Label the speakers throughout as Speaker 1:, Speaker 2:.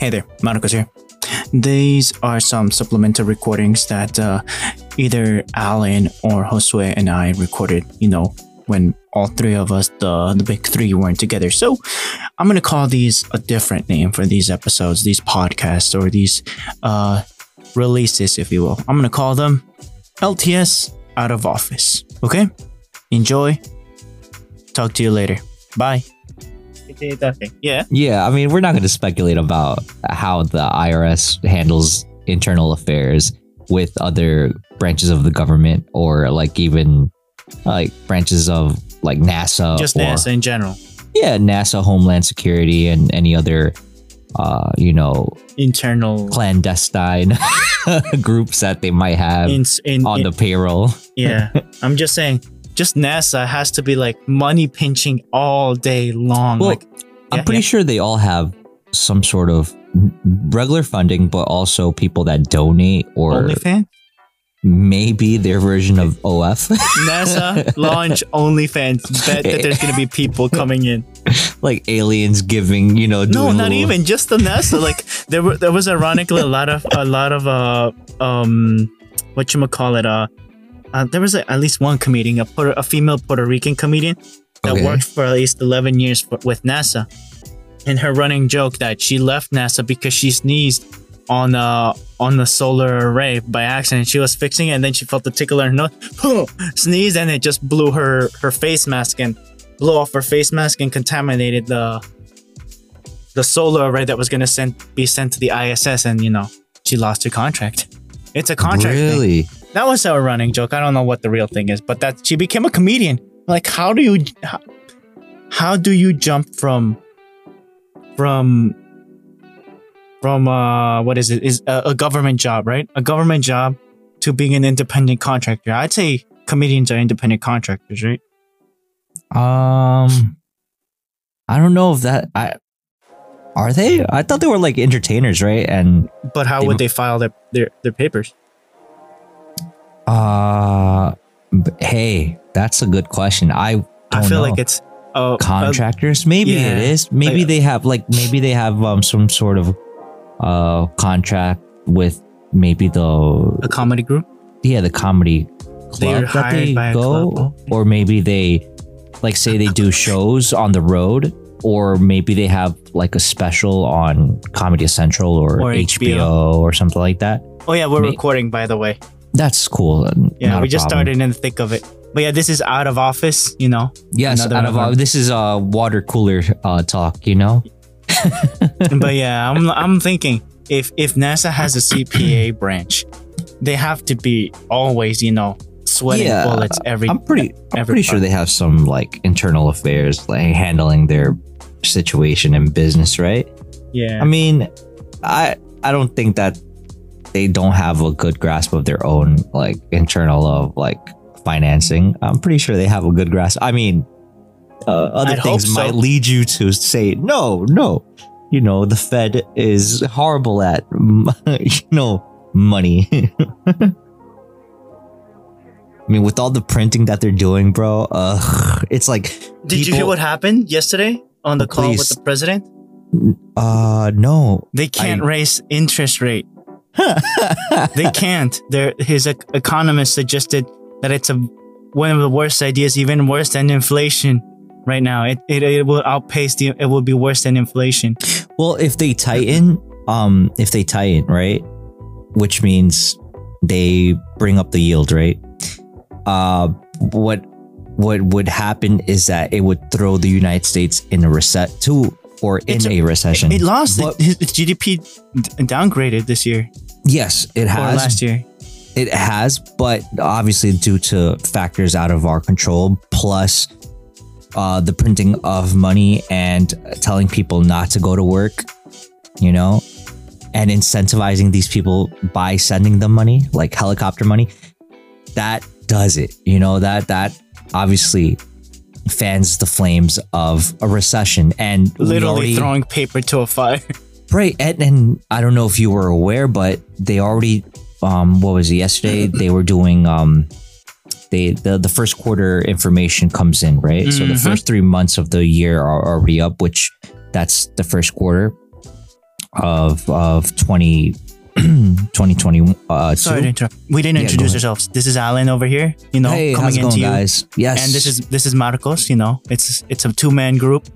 Speaker 1: Hey there, Marcos here. These are some supplemental recordings that uh, either Alan or Josue and I recorded, you know, when all three of us, the, the big three, weren't together. So I'm going to call these a different name for these episodes, these podcasts, or these uh, releases, if you will. I'm going to call them LTS Out of Office. Okay? Enjoy. Talk to you later. Bye. Yeah.
Speaker 2: Yeah, I mean, we're not going to speculate about how the IRS handles internal affairs with other branches of the government or like even like branches of like NASA
Speaker 1: Just
Speaker 2: or
Speaker 1: NASA in general.
Speaker 2: yeah, NASA Homeland Security and any other uh, you know,
Speaker 1: Internal.
Speaker 2: clandestine groups that they might have
Speaker 1: In, in,
Speaker 2: on
Speaker 1: in-
Speaker 2: the payroll.
Speaker 1: yeah. I'm just saying, just NASA has to be like money pinching all day long.
Speaker 2: Well,
Speaker 1: like,
Speaker 2: I'm
Speaker 1: Yeah,
Speaker 2: pretty
Speaker 1: yeah.
Speaker 2: sure they all have some sort of regular funding, but also people that donate or
Speaker 1: OnlyFans?
Speaker 2: maybe their version of OF.
Speaker 1: NASA launch OnlyFans. Bet that there's gonna be people coming in.
Speaker 2: like aliens giving, you know,
Speaker 1: No, not
Speaker 2: little-
Speaker 1: even just the NASA. Like there were there was ironically a lot of a lot of uh um what you call it uh, uh there was a, at least one comedian a Puerto, a female Puerto Rican comedian that
Speaker 2: Okay.
Speaker 1: worked for at least 11 years for, with NASA and her running joke that she left NASA because she sneezed on uh on the solar array by accident she was fixing it and then she felt the tickle in her nose sneezed and it just blew her her face mask and blew off her face mask and contaminated the the solar array that was going to send be sent to the ISS and you know she lost her contract it's a contract thing. That was a running joke. I don't know what the real thing is but that she became a comedian. Like how do you how, how do you jump from from from uh what is it? Is a, a government job right? A government job to being an independent contractor. I'd say comedians are independent contractors right?
Speaker 2: Um, I don't know if that I are they. I thought they were like entertainers, right? And
Speaker 1: but how
Speaker 2: They-
Speaker 1: would they file their their, their papers
Speaker 2: uh, hey, that's a good question. I don't
Speaker 1: i feel
Speaker 2: know.
Speaker 1: like it's uh,
Speaker 2: contractors. Maybe
Speaker 1: yeah.
Speaker 2: it is. Maybe
Speaker 1: Like-
Speaker 2: they have like maybe they have um some sort of uh contract with maybe the
Speaker 1: a comedy group
Speaker 2: yeah the comedy club that they go
Speaker 1: club.
Speaker 2: or maybe they like say they do shows on the road or maybe they have like a special on comedy central or,
Speaker 1: Or
Speaker 2: HBO.
Speaker 1: HBO.
Speaker 2: or something like that
Speaker 1: oh yeah we're
Speaker 2: May-
Speaker 1: recording by the way
Speaker 2: that's cool
Speaker 1: yeah
Speaker 2: Not
Speaker 1: we just
Speaker 2: problem.
Speaker 1: started in the thick of it but yeah this is out of office you know
Speaker 2: yes out of this is uh water cooler uh talk you know
Speaker 1: but yeah, I'm I'm thinking if if NASA has a CPA branch, they have to be always, you know, sweating
Speaker 2: Yeah,
Speaker 1: bullets every.
Speaker 2: i'm pretty i'm
Speaker 1: every
Speaker 2: pretty sure they have some like internal affairs like handling their situation in business right
Speaker 1: yeah.
Speaker 2: I mean, I I don't think that they don't have a good grasp of their own like internal of like financing. I'm pretty sure they have a good grasp. I mean, uh, other
Speaker 1: I'd
Speaker 2: things
Speaker 1: so.
Speaker 2: might lead you to say no, no. You know, the Fed is horrible at you know money. I mean, with all the printing that they're doing, bro, uh, it's like
Speaker 1: Did you hear what happened yesterday on the
Speaker 2: Oh,
Speaker 1: call with the president?
Speaker 2: uh no.
Speaker 1: They can't
Speaker 2: I-
Speaker 1: raise interest rate. They can't. Their his ec- economist suggested that it's a one of the worst ideas, even worse than inflation. Right now, it, it, it will outpace the. It will be worse than inflation.
Speaker 2: Well, if they tighten, um, if they tighten, right, which means they bring up the yield, right? Uh, what what would happen is that it would throw the United States in a reset to or in
Speaker 1: It's a-
Speaker 2: a, recession.
Speaker 1: It lost.
Speaker 2: But-
Speaker 1: It, its GDP downgraded this year
Speaker 2: yes, it
Speaker 1: or
Speaker 2: has.
Speaker 1: last year.
Speaker 2: It has, but obviously due to factors out of our control, plus uh, the printing of money and telling people not to go to work, you know, and incentivizing these people by sending them money, like helicopter money, that does it. You know that that obviously fans the flames of a recession, and
Speaker 1: literally
Speaker 2: already-
Speaker 1: throwing paper to a fire.
Speaker 2: Right, and, and I don't know if you were aware, but they already, um, what was it yesterday? they were doing, um, they the the first quarter information comes in, right? So the
Speaker 1: Mhm.
Speaker 2: first three months of the year are already up, which that's the first quarter. of of 20 2020 uh
Speaker 3: Sorry to interrupt. We didn't
Speaker 2: Yeah,
Speaker 3: introduce ourselves. This is Alan over here. You know,
Speaker 2: hey
Speaker 3: coming into you.
Speaker 2: guys yes
Speaker 3: And this is this is Marcos. You know, it's it's a two man group.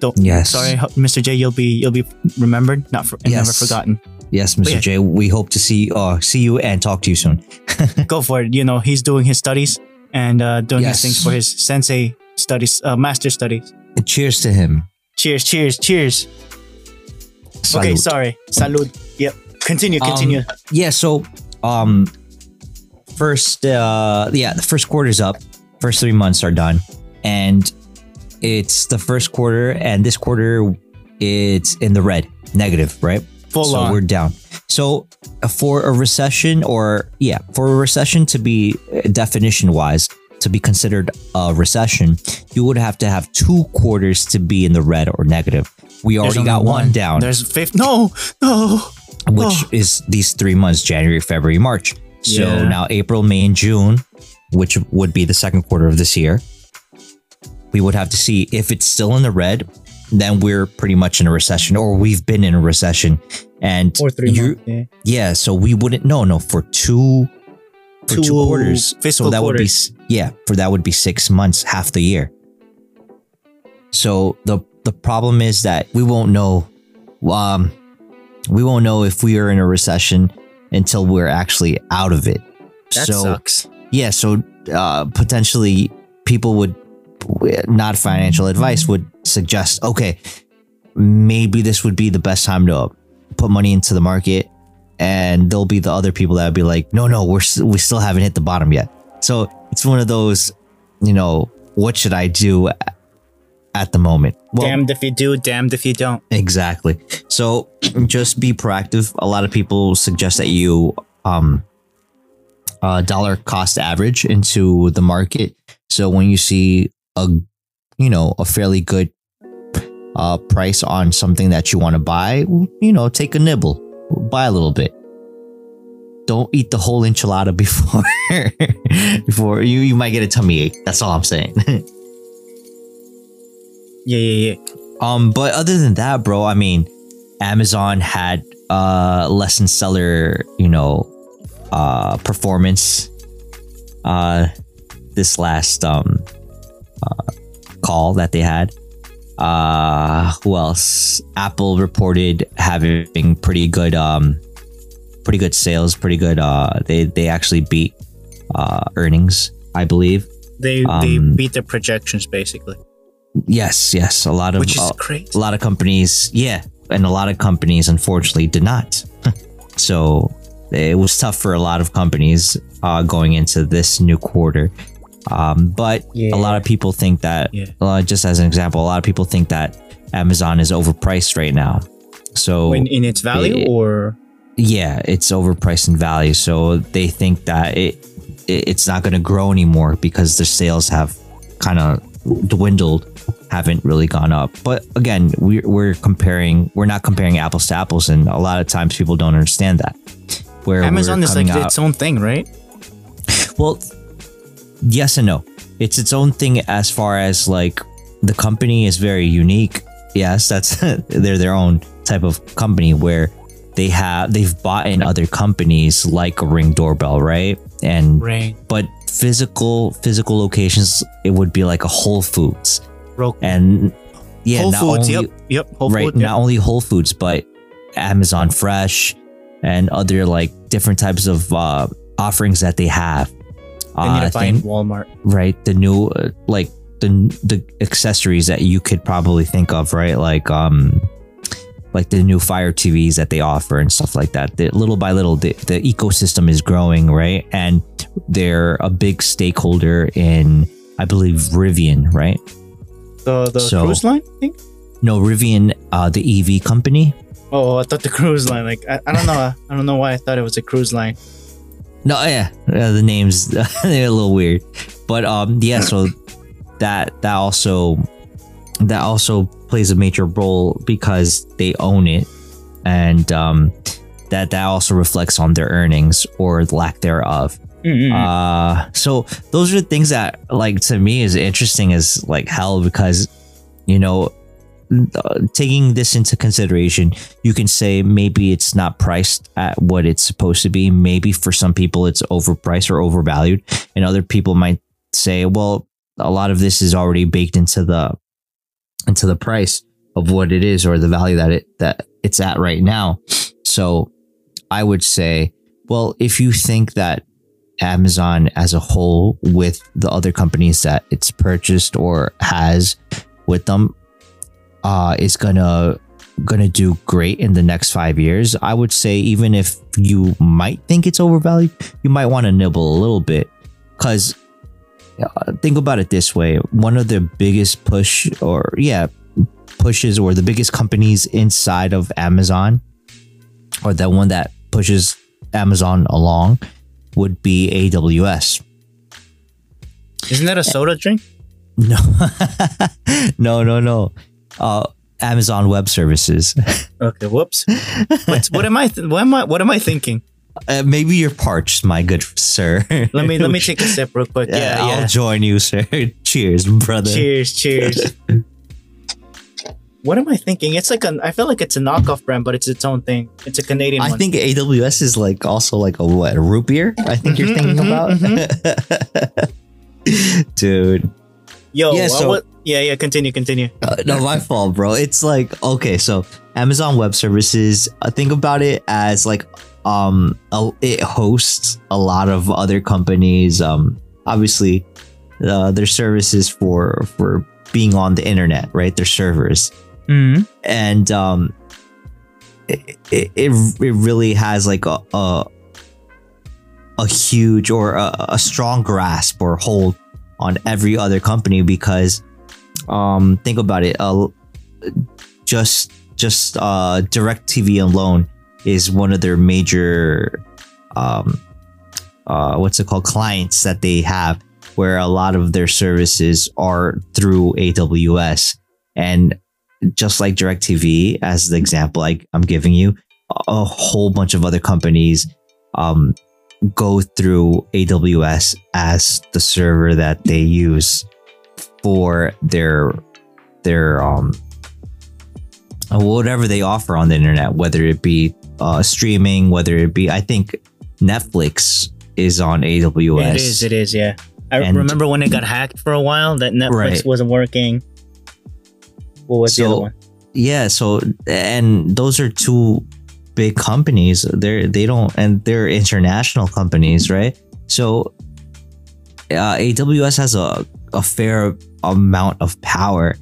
Speaker 3: Don't.
Speaker 2: Yes.
Speaker 3: Sorry, Mr. J. You'll be you'll be remembered, not for, and never forgotten.
Speaker 2: yes mr
Speaker 3: yeah.
Speaker 2: j we hope to see uh see you and talk to you soon
Speaker 3: Go for it. You know, he's doing his studies and uh, doing
Speaker 2: Yes.
Speaker 3: his things for his sensei studies, uh, master studies.
Speaker 2: cheers to him
Speaker 3: Cheers, cheers, cheers. Okay, sorry. Salud. Yep. Continue,
Speaker 2: Um,
Speaker 3: continue.
Speaker 2: yeah so um first uh yeah the first quarter's up first three months are done and it's the first quarter and this quarter it's in the red negative right
Speaker 3: Full
Speaker 2: so
Speaker 3: on.
Speaker 2: we're down so uh, for a recession or yeah for a recession to be definition wise to be considered a recession you would have to have two quarters to be in the red or negative we
Speaker 3: There's
Speaker 2: already got one down
Speaker 3: There's fifth. No, no.
Speaker 2: Which
Speaker 3: Oh.
Speaker 2: is these three months January, February, March. So
Speaker 3: Yeah.
Speaker 2: now April, May, and June, which would be the second quarter of this year, we would have to see if it's still in the red, then we're pretty much in a recession or we've been in a recession. And
Speaker 3: Or three
Speaker 2: you-
Speaker 3: months. Yeah.
Speaker 2: Yeah, so we wouldn't no no for two for two,
Speaker 3: Two
Speaker 2: quarters.
Speaker 3: fiscal
Speaker 2: so that would be yeah, for that would be 6 months, half the year. So the the problem is that we won't know um we won't know if we are in a recession until we're actually out of it.
Speaker 3: That
Speaker 2: so
Speaker 3: sucks.
Speaker 2: yeah, so uh, potentially people would not financial advice would suggest okay, maybe this would be the best time to put money into the market, and there'll be the other people that would be like, no, no, we're we still haven't hit the bottom yet. So it's one of those, you know, what should I do at the moment? Well,
Speaker 3: damned if you do, damned if you don't.
Speaker 2: Exactly. So just be proactive. A lot of people suggest that you um uh dollar cost average into the market. So when you see a you know a fairly good uh price on something that you want to buy, you know, take a nibble, buy a little bit. Don't eat the whole enchilada before before you you might get a tummy ache. That's all I'm saying.
Speaker 3: Yeah, yeah, yeah.
Speaker 2: Um, but other than that, bro, I mean, Amazon had uh less than stellar, you know, uh performance uh this last um uh, call that they had. Uh who else? Apple reported having pretty good um pretty good sales, pretty good uh they they actually beat uh earnings, I believe.
Speaker 3: They
Speaker 2: Um,
Speaker 3: they beat their projections basically,
Speaker 2: Yes, yes, a lot of
Speaker 3: which is
Speaker 2: uh,
Speaker 3: crazy.
Speaker 2: a lot of companies, yeah, and a lot of companies unfortunately did not. so it was tough for a lot of companies uh, going into this new quarter. Um, but
Speaker 3: Yeah.
Speaker 2: a lot of people think that,
Speaker 3: Yeah.
Speaker 2: uh, just as an example, a lot of people think that Amazon is overpriced right now. So
Speaker 3: When in its value,
Speaker 2: it-
Speaker 3: or
Speaker 2: yeah, it's overpriced in value. So they think that it, it it's not going to grow anymore because their sales have kind of dwindled, haven't really gone up. But again, we're we're comparing, we're not comparing apples to apples, and a lot of times people don't understand that. Where
Speaker 3: Amazon is like
Speaker 2: out,
Speaker 3: its own thing, right?
Speaker 2: well, yes and no. It's its own thing as far as like the company is very unique. Yes, that's they're their own type of company where they have they've bought in other companies like a Ring doorbell, right? And
Speaker 3: Right.
Speaker 2: but physical physical locations it would be like a Whole Foods
Speaker 3: Roku.
Speaker 2: and yeah,
Speaker 3: Whole
Speaker 2: not
Speaker 3: Foods.
Speaker 2: only,
Speaker 3: yep. Yep. Whole
Speaker 2: right,
Speaker 3: Foods.
Speaker 2: not only Whole Foods but Amazon Fresh and other like different types of uh, offerings that they have.
Speaker 3: They need
Speaker 2: Uh,
Speaker 3: to find Walmart.
Speaker 2: right the new uh, like the the accessories that you could probably think of right like um like the new fire tvs that they offer and stuff like that the, little by little the, the ecosystem is growing right and they're a big stakeholder in i believe rivian right
Speaker 3: The the
Speaker 2: So-
Speaker 3: cruise line I think?
Speaker 2: no rivian uh the ev company
Speaker 3: Oh, I thought the cruise line. Like I, I don't know. I don't know why I thought it was a cruise line.
Speaker 2: No, yeah, uh, the names they're a little weird, but um, yeah. So that that also that also plays a major role because they own it, and um, that that also reflects on their earnings or lack thereof.
Speaker 3: Mm-mm.
Speaker 2: Uh, so those are the things that like to me is interesting as like hell because you know uh, taking this into consideration, you can say maybe it's not priced at what it's supposed to be. Maybe for some people it's overpriced or overvalued, and other people might say, well, a lot of this is already baked into the into the price of what it is or the value that it that it's at right now. So I would say, well, if you think that Amazon as a whole with the other companies that it's purchased or has with them uh, is gonna gonna do great in the next five years. I would say even if you might think it's overvalued, you might want to nibble a little bit because think about it this way: one of the biggest push or yeah pushes or the biggest companies inside of Amazon or the one that pushes Amazon along would be AWS.
Speaker 1: Isn't that a soda drink?
Speaker 2: No, no, no, no. Uh, Amazon Web Services.
Speaker 1: Okay, whoops. What's, what am I? Th- what am I? What am I thinking?
Speaker 2: Uh, maybe you're parched, my good sir.
Speaker 1: Let me let me take a sip real quick. Yeah,
Speaker 2: I'll
Speaker 1: yeah.
Speaker 2: join you, sir. cheers, brother.
Speaker 1: Cheers, cheers. what am I thinking? It's like a. I feel like it's a knockoff brand, but it's its own thing. It's a Canadian
Speaker 2: I
Speaker 1: one.
Speaker 2: think AWS is like also like a what a root beer. I think you're
Speaker 1: Mhm,
Speaker 2: thinking
Speaker 1: mhm,
Speaker 2: about, dude.
Speaker 1: Yo,
Speaker 2: Yeah,
Speaker 1: yeah,
Speaker 2: so-
Speaker 1: yeah, yeah. Continue, continue.
Speaker 2: Uh, no, my fault, bro. It's like okay, so Amazon Web Services. Uh, think about it as like um, it hosts a lot of other companies. Um, obviously, uh, their services for for being on the internet, right? Their servers,
Speaker 1: Mm-hmm.
Speaker 2: and um, it, it it really has like a a, a huge or a, a strong grasp or hold on every other company because um think about it uh, just just uh direct tv alone is one of their major um uh what's it called? clients that they have where a lot of their services are through aws and just like DirecTV, as the example I, I'm giving you, a whole bunch of other companies um, go through AWS as the server that they use for their their um whatever they offer on the internet, whether it be uh, streaming, whether it be I think Netflix is on AWS.
Speaker 1: It is. It is. Yeah. I
Speaker 2: And-
Speaker 1: remember when it got hacked for a while that Netflix
Speaker 2: Right.
Speaker 1: wasn't working. What was the other one?
Speaker 2: yeah so and those are two big companies they're they don't and they're international companies right so uh, aws has a, a fair amount of power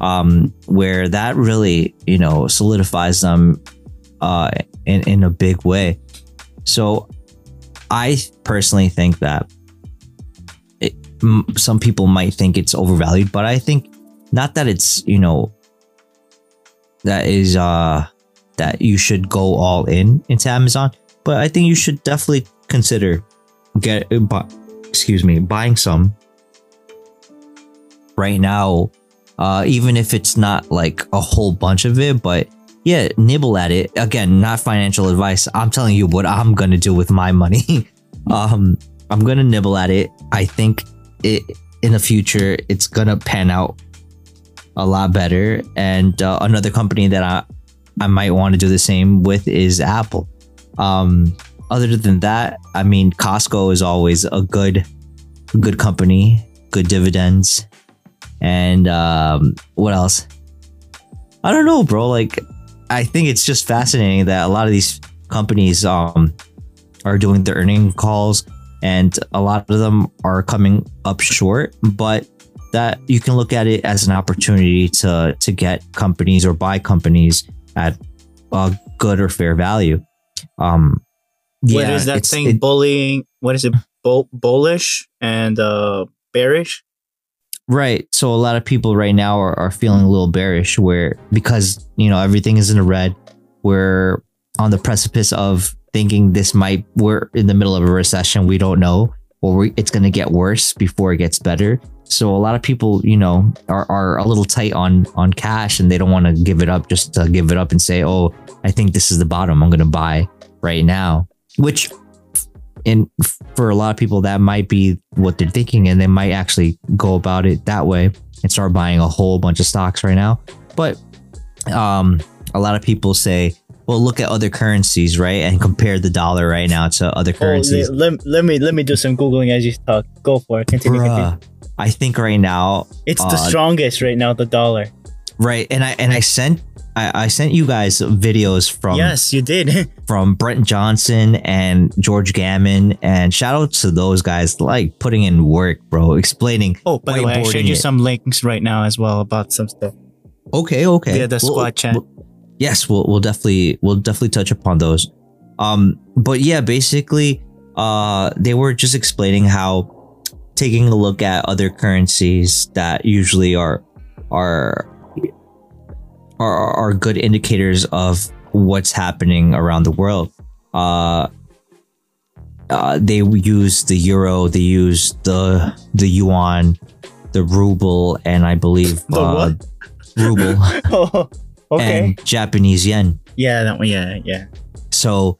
Speaker 2: um where that really you know solidifies them uh in, in a big way. So i personally think that it, m- some people might think it's overvalued but i think not that it's you know that is uh that you should go all in into Amazon, but I think you should definitely consider get bu- excuse me buying some right now uh even if it's not like a whole bunch of it but yeah nibble at it again not financial advice i'm telling you what i'm gonna do with my money um i'm gonna nibble at it i think it in the future it's gonna pan out a lot better. And uh, another company that I I might want to do the same with is Apple. Um, other than that, I mean, Costco is always a good good company, good dividends, and um, what else? I don't know, bro. Like, I think it's just fascinating that a lot of these companies um are doing their earning calls, and a lot of them are coming up short, but that you can look at it as an opportunity to to get companies or buy companies at a good or fair value. Um,
Speaker 1: what is that thing?
Speaker 2: it-
Speaker 1: bullying. What is it? Bull, bullish and uh bearish.
Speaker 2: Right. So a lot of people right now are, are feeling a little bearish, where because you know everything is in the red, we're on the precipice of thinking this might we're in the middle of a recession. We don't know, or we, it's going to get worse before it gets better. So a lot of people, you know, are, are a little tight on on cash and they don't want to give it up just to give it up and say, "Oh, I think this is the bottom. I'm going to buy right now." Which in for a lot of people that might be what they're thinking and they might actually go about it that way and start buying a whole bunch of stocks right now. But um, a lot of people say, well, look at other currencies, right, and compare the dollar right now to other
Speaker 1: Oh,
Speaker 2: currencies.
Speaker 1: let, let, let me let me do some googling as you talk. Go for it. Continue. continue.
Speaker 2: I think right now,
Speaker 1: It's the
Speaker 2: uh,
Speaker 1: strongest right now. The dollar.
Speaker 2: right, and I and I sent I, I sent you guys videos from
Speaker 1: yes, you did.
Speaker 2: from Brent Johnson and George Gammon, and shout out to those guys like putting in work, bro, explaining.
Speaker 1: oh, by the way, I showed you
Speaker 2: it.
Speaker 1: some links right now as well about some stuff.
Speaker 2: Okay, okay,
Speaker 1: Yeah, the
Speaker 2: We'll-
Speaker 1: squad chat.
Speaker 2: we'll- yes, we'll we'll definitely we'll definitely touch upon those. Um, but yeah, basically, uh, they were just explaining how taking a look at other currencies that usually are are are, are good indicators of what's happening around the world. Uh, uh, they use the euro, they use the the yuan, the ruble, and I believe
Speaker 1: The
Speaker 2: uh,
Speaker 1: what?
Speaker 2: ruble
Speaker 1: oh, okay.
Speaker 2: and Japanese yen.
Speaker 1: yeah, that one. Yeah, yeah.
Speaker 2: So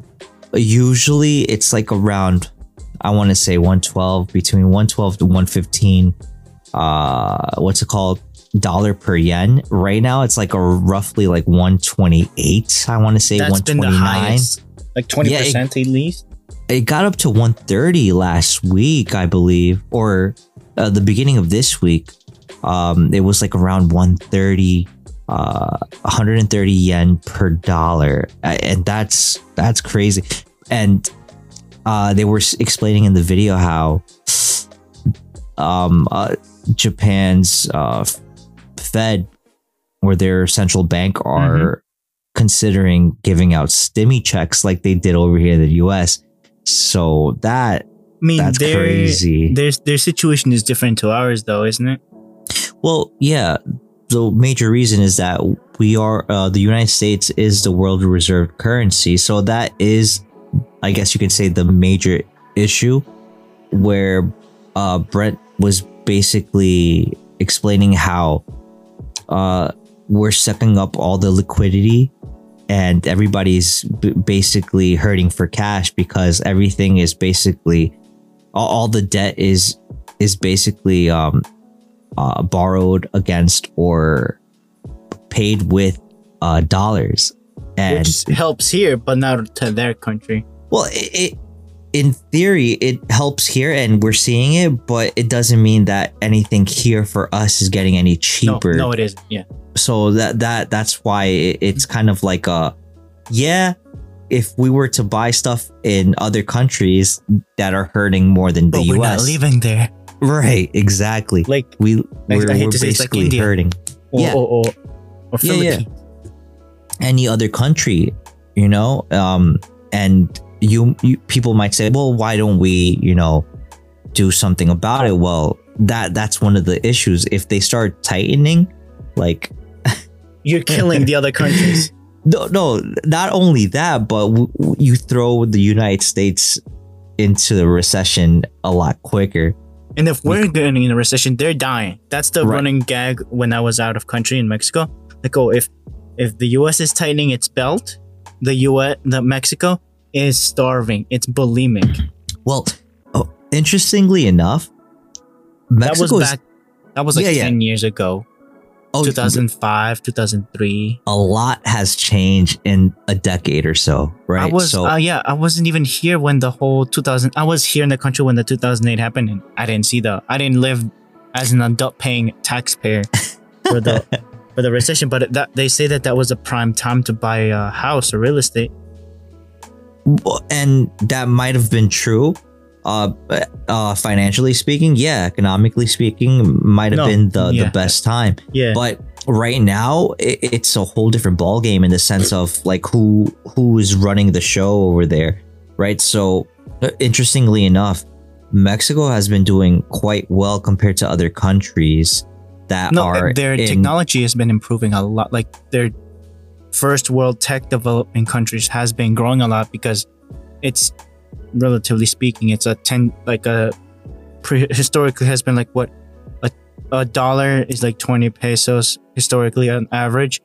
Speaker 2: usually it's like around I want to say 112 between 112 to 115 uh what's it called dollar per yen. Right now it's like a roughly like 128. I want to say
Speaker 1: That's been the
Speaker 2: 129.
Speaker 1: highest. Like twenty
Speaker 2: Yeah, it-
Speaker 1: percent at least.
Speaker 2: It got up to 130 last week, I believe, or uh, the beginning of this week. Um, it was like around 130, uh, 130 yen per dollar, and that's that's crazy. And uh, they were explaining in the video how um, uh, Japan's uh, Fed or their central bank are considering giving out stimmy checks like they did over here in the U.S. So that
Speaker 1: I mean,
Speaker 2: that's
Speaker 1: their
Speaker 2: crazy.
Speaker 1: their their situation is different to ours, though, isn't it?
Speaker 2: Well, yeah. The major reason is that we are uh, the United States is the world reserve currency, so that is, I guess you could say, the major issue where uh, Brent was basically explaining how uh, we're sucking up all the liquidity and everybody's b- basically hurting for cash because everything is basically all, all the debt is is basically um, uh, borrowed against or paid with uh, dollars. And
Speaker 1: Which helps here, but not to their country.
Speaker 2: well, it, it in theory it helps here, and we're seeing it, but it doesn't mean that anything here for us is getting any cheaper.
Speaker 1: no, it isn't. Yeah.
Speaker 2: so that that that's why it, it's kind of like a yeah. If we were to buy stuff in other countries that are hurting more than the
Speaker 1: But we're
Speaker 2: U.S.,
Speaker 1: not leaving there.
Speaker 2: right? Exactly.
Speaker 1: Like,
Speaker 2: we
Speaker 1: I-
Speaker 2: we're,
Speaker 1: I hate
Speaker 2: we're
Speaker 1: to say it's like
Speaker 2: basically
Speaker 1: India.
Speaker 2: hurting.
Speaker 1: or,
Speaker 2: Yeah.
Speaker 1: or, or, or
Speaker 2: Yeah, yeah. Any other country, you know. Um, and you, you people might say, well, why don't we, you know, do something about it? Well, that that's one of the issues. If they start tightening, like
Speaker 1: You're killing the other countries.
Speaker 2: no, no, not only that, but w- w- you throw the United States into the recession a lot quicker.
Speaker 1: And if we're getting in a recession, they're dying. That's the
Speaker 2: Right.
Speaker 1: running gag when I was out of country in Mexico. Like, oh, if if the U.S. is tightening its belt, the U.S. the Mexico is starving. It's bulimic.
Speaker 2: Well, oh, interestingly enough, Mexico
Speaker 1: that was back. That was like
Speaker 2: Yeah, yeah.
Speaker 1: ten years ago.
Speaker 2: oh,
Speaker 1: 2005, 2003.
Speaker 2: a lot has changed in a decade or so, right?
Speaker 1: I was,
Speaker 2: so
Speaker 1: uh, yeah, I wasn't even here when the whole 2000. I was here in the country when the 2008 happened, and I didn't see the. I didn't live as an adult paying taxpayer for the for the recession. But that they say that that was a prime time to buy a house or real estate.
Speaker 2: And that might have been true uh uh financially speaking yeah economically speaking might have
Speaker 1: No,
Speaker 2: been the
Speaker 1: yeah.
Speaker 2: the best time
Speaker 1: Yeah,
Speaker 2: but right now it, it's a whole different ball game in the sense of like who who is running the show over there right so interestingly enough mexico has been doing quite well compared to other countries that
Speaker 1: no,
Speaker 2: are
Speaker 1: their
Speaker 2: in,
Speaker 1: technology has been improving a lot. Like their first world tech developing countries has been growing a lot because it's relatively speaking, it's a ten like a pre- historically has been like what a, a dollar is like 20 pesos historically on average.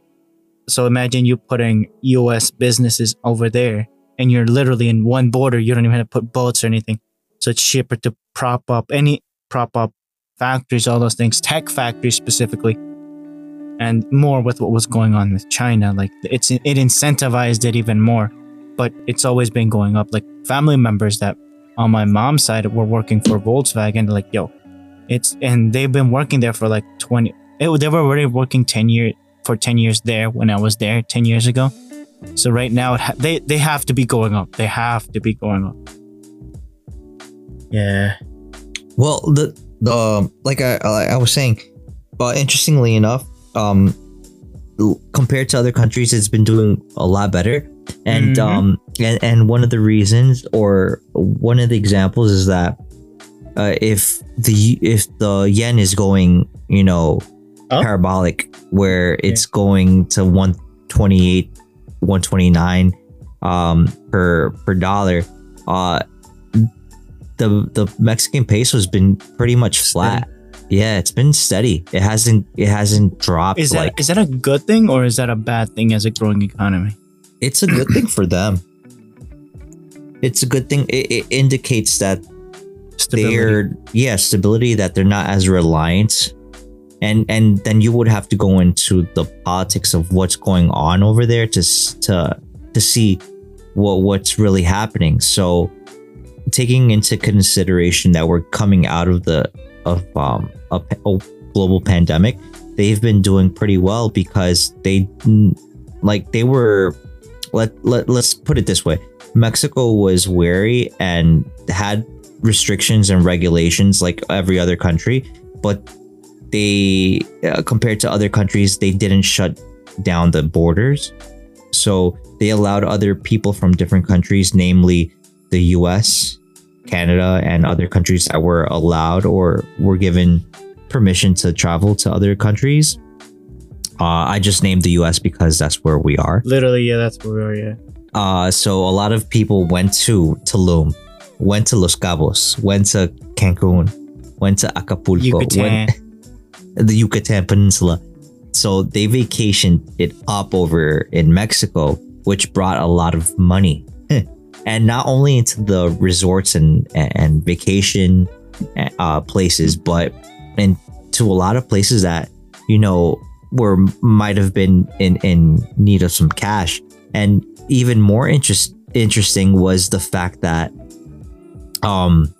Speaker 1: So imagine you putting US businesses over there and you're literally in one border. You don't even have to put boats or anything. So it's cheaper to prop up any prop up factories, all those things, tech factories specifically. And more with what was going on with China. Like it's it incentivized it even more, but it's always been going up. Like family members that on my mom's side were working for Volkswagen, like yo, it's and they've been working there for like twenty. It, they were already working ten years for ten years there when I was there ten years ago. So right now ha- they they have to be going up. They have to be going up. Yeah.
Speaker 2: Well, the the um, like I I was saying, but interestingly enough, um, compared to other countries, it's been doing a lot better. And
Speaker 1: Mhm.
Speaker 2: um, and and one of the reasons, or one of the examples, is that uh, if the if the yen is going, you know,
Speaker 1: Up?
Speaker 2: parabolic, where it's going to one twenty eight, one twenty nine, um, per per dollar, uh, the the Mexican peso has been pretty much flat. Yeah, it's been steady. It hasn't it hasn't dropped
Speaker 1: Is that
Speaker 2: like
Speaker 1: is that a good thing or is that a bad thing as a growing economy?
Speaker 2: it's a good thing for them. It's a good thing. It, it indicates that
Speaker 1: Stability.
Speaker 2: they're yeah stability that they're not as reliant and and then you would have to go into the politics of what's going on over there to to to see what what's really happening so taking into consideration that we're coming out of the of um a, a global pandemic they've been doing pretty well because they like they were let, let let's put it this way mexico was wary and had restrictions and regulations like every other country, but they, uh, compared to other countries, they didn't shut down the borders. So they allowed other people from different countries, namely the US, Canada, and other countries that were allowed or were given permission to travel to other countries. Uh, I just named the US because that's where we are.
Speaker 1: Literally, yeah, that's where we are. Yeah.
Speaker 2: Uh, so a lot of people went to Tulum, went to Los Cabos, went to Cancun, went to Acapulco,
Speaker 1: Yucatan.
Speaker 2: went the Yucatan Peninsula. So they vacationed it up over in Mexico, which brought a lot of money, and not only into the resorts and and vacation uh, places, but into a lot of places that you know were might have been in in need of some cash. And even more interest interesting was the fact that um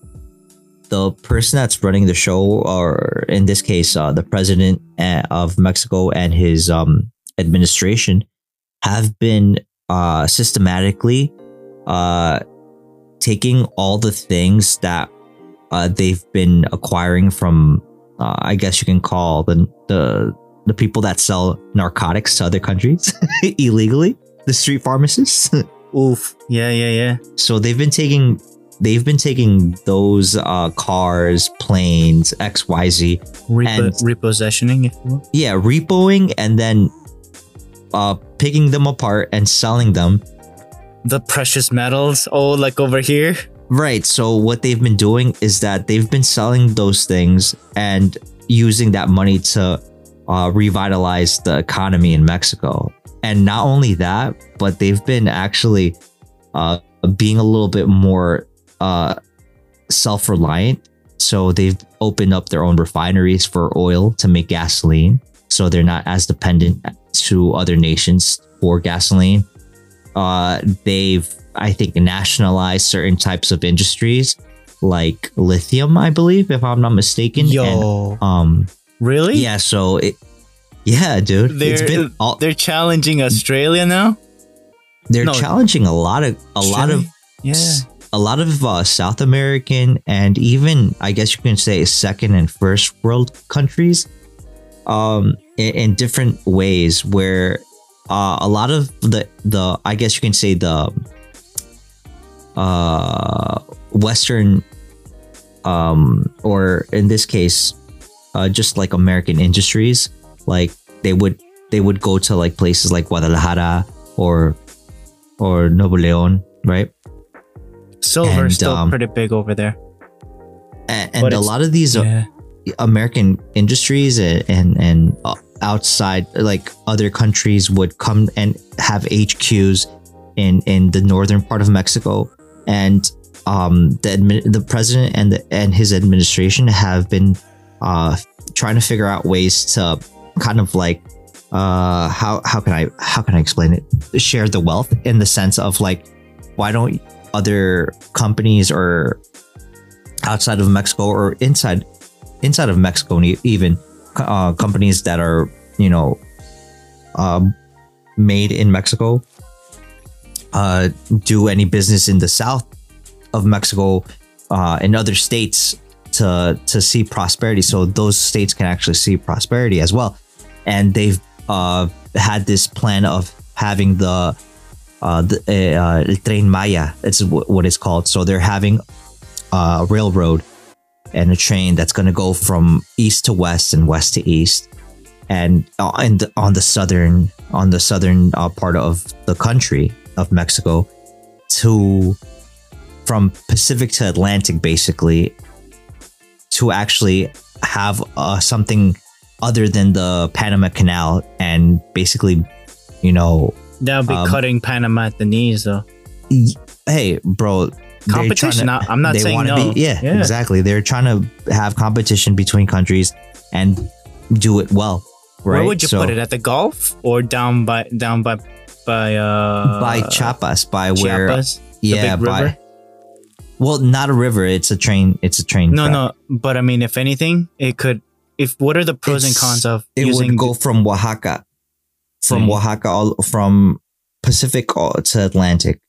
Speaker 2: the person that's running the show or in this case uh, the president uh, of mexico and his um administration have been uh systematically uh taking all the things that uh they've been acquiring from uh, i guess you can call the the the people that sell narcotics to other countries illegally the street pharmacists
Speaker 1: Oof. Yeah, yeah, yeah.
Speaker 2: so they've been taking they've been taking those uh cars planes xyz
Speaker 1: Repo-
Speaker 2: And-
Speaker 1: repossessioning, if you will.
Speaker 2: yeah repoing and then uh picking them apart and selling them
Speaker 1: The precious metals. Oh, like over here.
Speaker 2: right so what they've been doing is that they've been selling those things and using that money to uh, revitalize the economy in mexico and not only that but they've been actually uh being a little bit more uh self-reliant so they've opened up their own refineries for oil to make gasoline so they're not as dependent to other nations for gasoline uh they've i think nationalized certain types of industries like lithium i believe if i'm not mistaken
Speaker 1: Yo.
Speaker 2: And, um
Speaker 1: really?
Speaker 2: yeah so it yeah dude
Speaker 1: They're-
Speaker 2: been all,
Speaker 1: They're challenging Australia now.
Speaker 2: they're
Speaker 1: no.
Speaker 2: challenging a lot of a lot of
Speaker 1: Yeah.
Speaker 2: a lot of uh, South American and even I guess you can say second and first world countries um in, in different ways where uh, a lot of the the I guess you can say the uh western um or in this case uh just like American industries like they would they would go to like places like Guadalajara or or Nuevo Leon right
Speaker 1: Silver
Speaker 2: And,
Speaker 1: still
Speaker 2: um,
Speaker 1: pretty big over there.
Speaker 2: and, and a lot of these uh,
Speaker 1: Yeah.
Speaker 2: American industries and and, and uh, outside like other countries would come and have HQs in in the northern part of Mexico and um the the president and the, and his administration have been uh trying to figure out ways to kind of like uh how how can I how can I explain it? Share the wealth in the sense of like why don't other companies or outside of Mexico or inside inside of Mexico even uh, companies that are you know um, made in Mexico uh, do any business in the south of Mexico uh, in other states to to see prosperity so those states can actually see prosperity as well and they've uh, had this plan of having the uh, the uh, El Tren Maya. It's wh- what it's called. So they're having a railroad and a train that's going to go from east to west and west to east, and uh, and on the southern on the southern uh, part of the country of Mexico to from Pacific to Atlantic, basically, to actually have uh, something other than the Panama Canal and basically, you know,
Speaker 1: that'll be
Speaker 2: Um,
Speaker 1: cutting Panama at the knees, though.
Speaker 2: hey, bro.
Speaker 1: Competition. I- I'm not
Speaker 2: they
Speaker 1: saying no.
Speaker 2: Be, yeah,
Speaker 1: Yeah.
Speaker 2: exactly. They're trying to have competition between countries and do it well. Right.
Speaker 1: Where would you
Speaker 2: So,
Speaker 1: put it? At the Gulf or down by down by by uh
Speaker 2: by Chiapas, by where?
Speaker 1: Chiapas?
Speaker 2: yeah, by. Well, not a river. It's a train. It's a train.
Speaker 1: No,
Speaker 2: track.
Speaker 1: no. But I mean, if anything, it could. If what are the pros and cons of
Speaker 2: It
Speaker 1: using?
Speaker 2: would go from Oaxaca, from? Oaxaca, all from Pacific to Atlantic,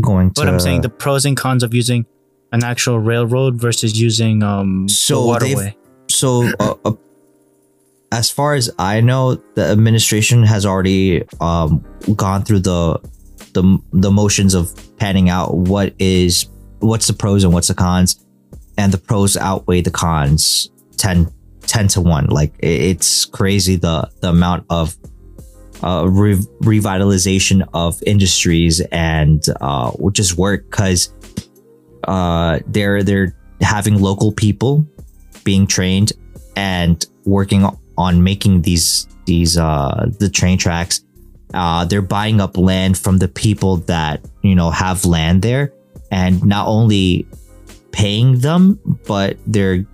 Speaker 2: going to.
Speaker 1: but I'm saying the pros and cons of using an actual railroad versus using um
Speaker 2: So
Speaker 1: the waterway.
Speaker 2: so uh, uh, as far as i know the administration has already um, gone through the the the motions of panning out what is what's the pros and what's the cons and the pros outweigh the cons 10 10 to 1 like it's crazy the the amount of uh, re- revitalization of industries and uh, just work because uh, they're they're having local people being trained and working on making these these uh the train tracks. Uh they're buying up land from the people that you know have land there and not only paying them but they're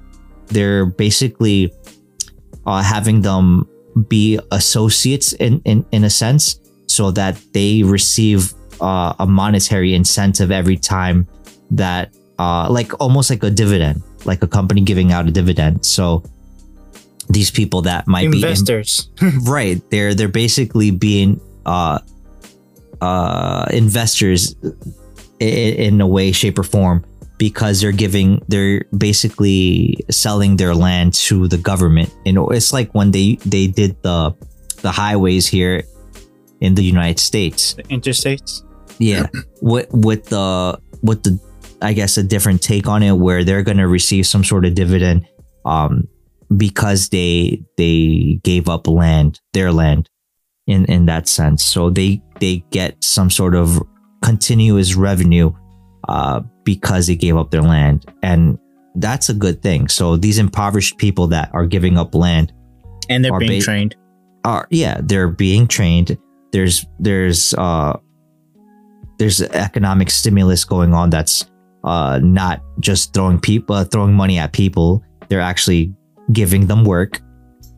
Speaker 2: they're basically uh having them be associates in in, in a sense so that they receive uh, a monetary incentive every time that uh like almost like a dividend like a company giving out a dividend. So these people that might be Investors. right, they're they're basically being uh uh investors in, in a way, shape, or form because they're giving they're basically selling their land to the government. You know, it's like when they they did the the highways here in the United States
Speaker 1: the interstates.
Speaker 2: yeah with with the with the i guess a different take on it where they're going to receive some sort of dividend um because they they gave up land their land in in that sense so they they get some sort of continuous revenue uh because they gave up their land. And that's a good thing. So these impoverished people that are giving up land
Speaker 1: And they're being
Speaker 2: ba-
Speaker 1: trained.
Speaker 2: are yeah they're being trained. There's there's uh there's economic stimulus going on that's uh not just throwing people uh, throwing money at people. They're actually giving them work.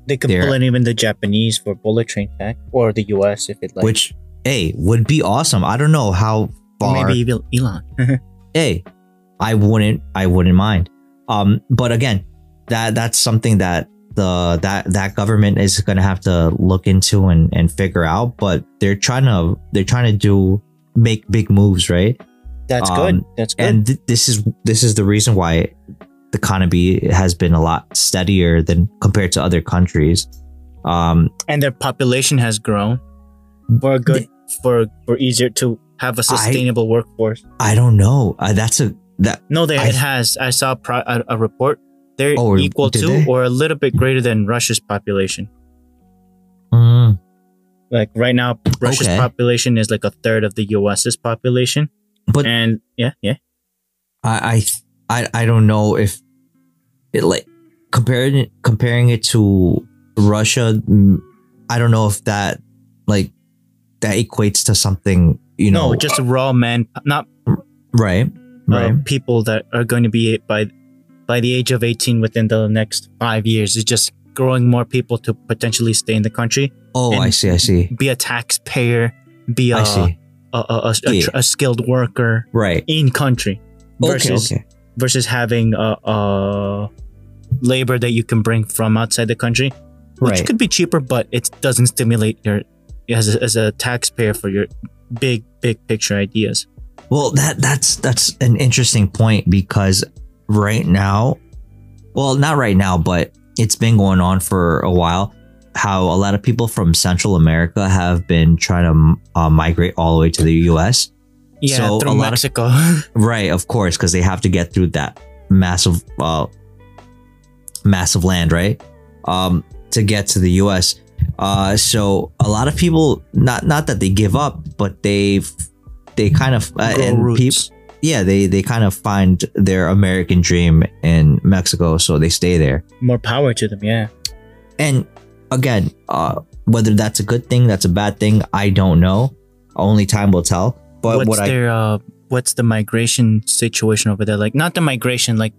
Speaker 1: They could
Speaker 2: they're-
Speaker 1: pull in even the Japanese for bullet train tech or the US if it like.
Speaker 2: Which hey would be awesome. I don't know how
Speaker 1: or
Speaker 2: far
Speaker 1: maybe even Elon.
Speaker 2: hey i wouldn't i wouldn't mind um but again that that's something that the that that government is going to have to look into and and figure out but they're trying to they're trying to do make big moves right
Speaker 1: That's
Speaker 2: Um,
Speaker 1: good. That's good.
Speaker 2: and th- this is this is the reason why the economy has been a lot steadier than compared to other countries um
Speaker 1: and their population has grown for a good for for easier to have a sustainable workforce.
Speaker 2: i don't know uh, that's a that
Speaker 1: No, they,
Speaker 2: I-
Speaker 1: it has. I saw pro, a, a report. They're
Speaker 2: Oh,
Speaker 1: equal to
Speaker 2: they?
Speaker 1: or a little bit greater than Russia's population.
Speaker 2: mm,
Speaker 1: Like right now, Russia's
Speaker 2: Okay.
Speaker 1: population is like a third of the U.S.'s population.
Speaker 2: But-
Speaker 1: and yeah, yeah,
Speaker 2: I, I I I don't know if it like comparing it comparing it to Russia. mm, I don't know if that like that equates to something you know
Speaker 1: no, just raw men, not
Speaker 2: right right
Speaker 1: uh, people that are going to be by by the age of eighteen within the next five years. It's just growing more people to potentially stay in the country,
Speaker 2: Oh, I see. I see.
Speaker 1: be a taxpayer, be a
Speaker 2: I see.
Speaker 1: a, a, a, a,
Speaker 2: Yeah.
Speaker 1: a skilled worker
Speaker 2: Right.
Speaker 1: in country versus
Speaker 2: okay. Okay.
Speaker 1: versus having a, a labor that you can bring from outside the country, which
Speaker 2: Right.
Speaker 1: could be cheaper, but it doesn't stimulate your as a, as a taxpayer for your big big picture ideas.
Speaker 2: Well, that that's that's an interesting point because right now, well, not right now, but it's been going on for a while. How a lot of people from Central America have been trying to uh, migrate all the way to the U.S.
Speaker 1: Yeah,
Speaker 2: So,
Speaker 1: through
Speaker 2: a lot of-
Speaker 1: Mexico.
Speaker 2: Right, of course, because they have to get through that massive, uh, massive land, right? Um, to get to the U.S. Uh, so a lot of people, not not that they give up, but they've they kind of uh, and peop-
Speaker 1: roots.
Speaker 2: yeah, they they kind of find their American dream in Mexico, so they stay there.
Speaker 1: More power to them. Yeah.
Speaker 2: And again, uh, whether that's a good thing, that's a bad thing, I don't know. Only time will tell. But
Speaker 1: what's
Speaker 2: what I
Speaker 1: their uh, what's the migration situation over there? Like not the migration, like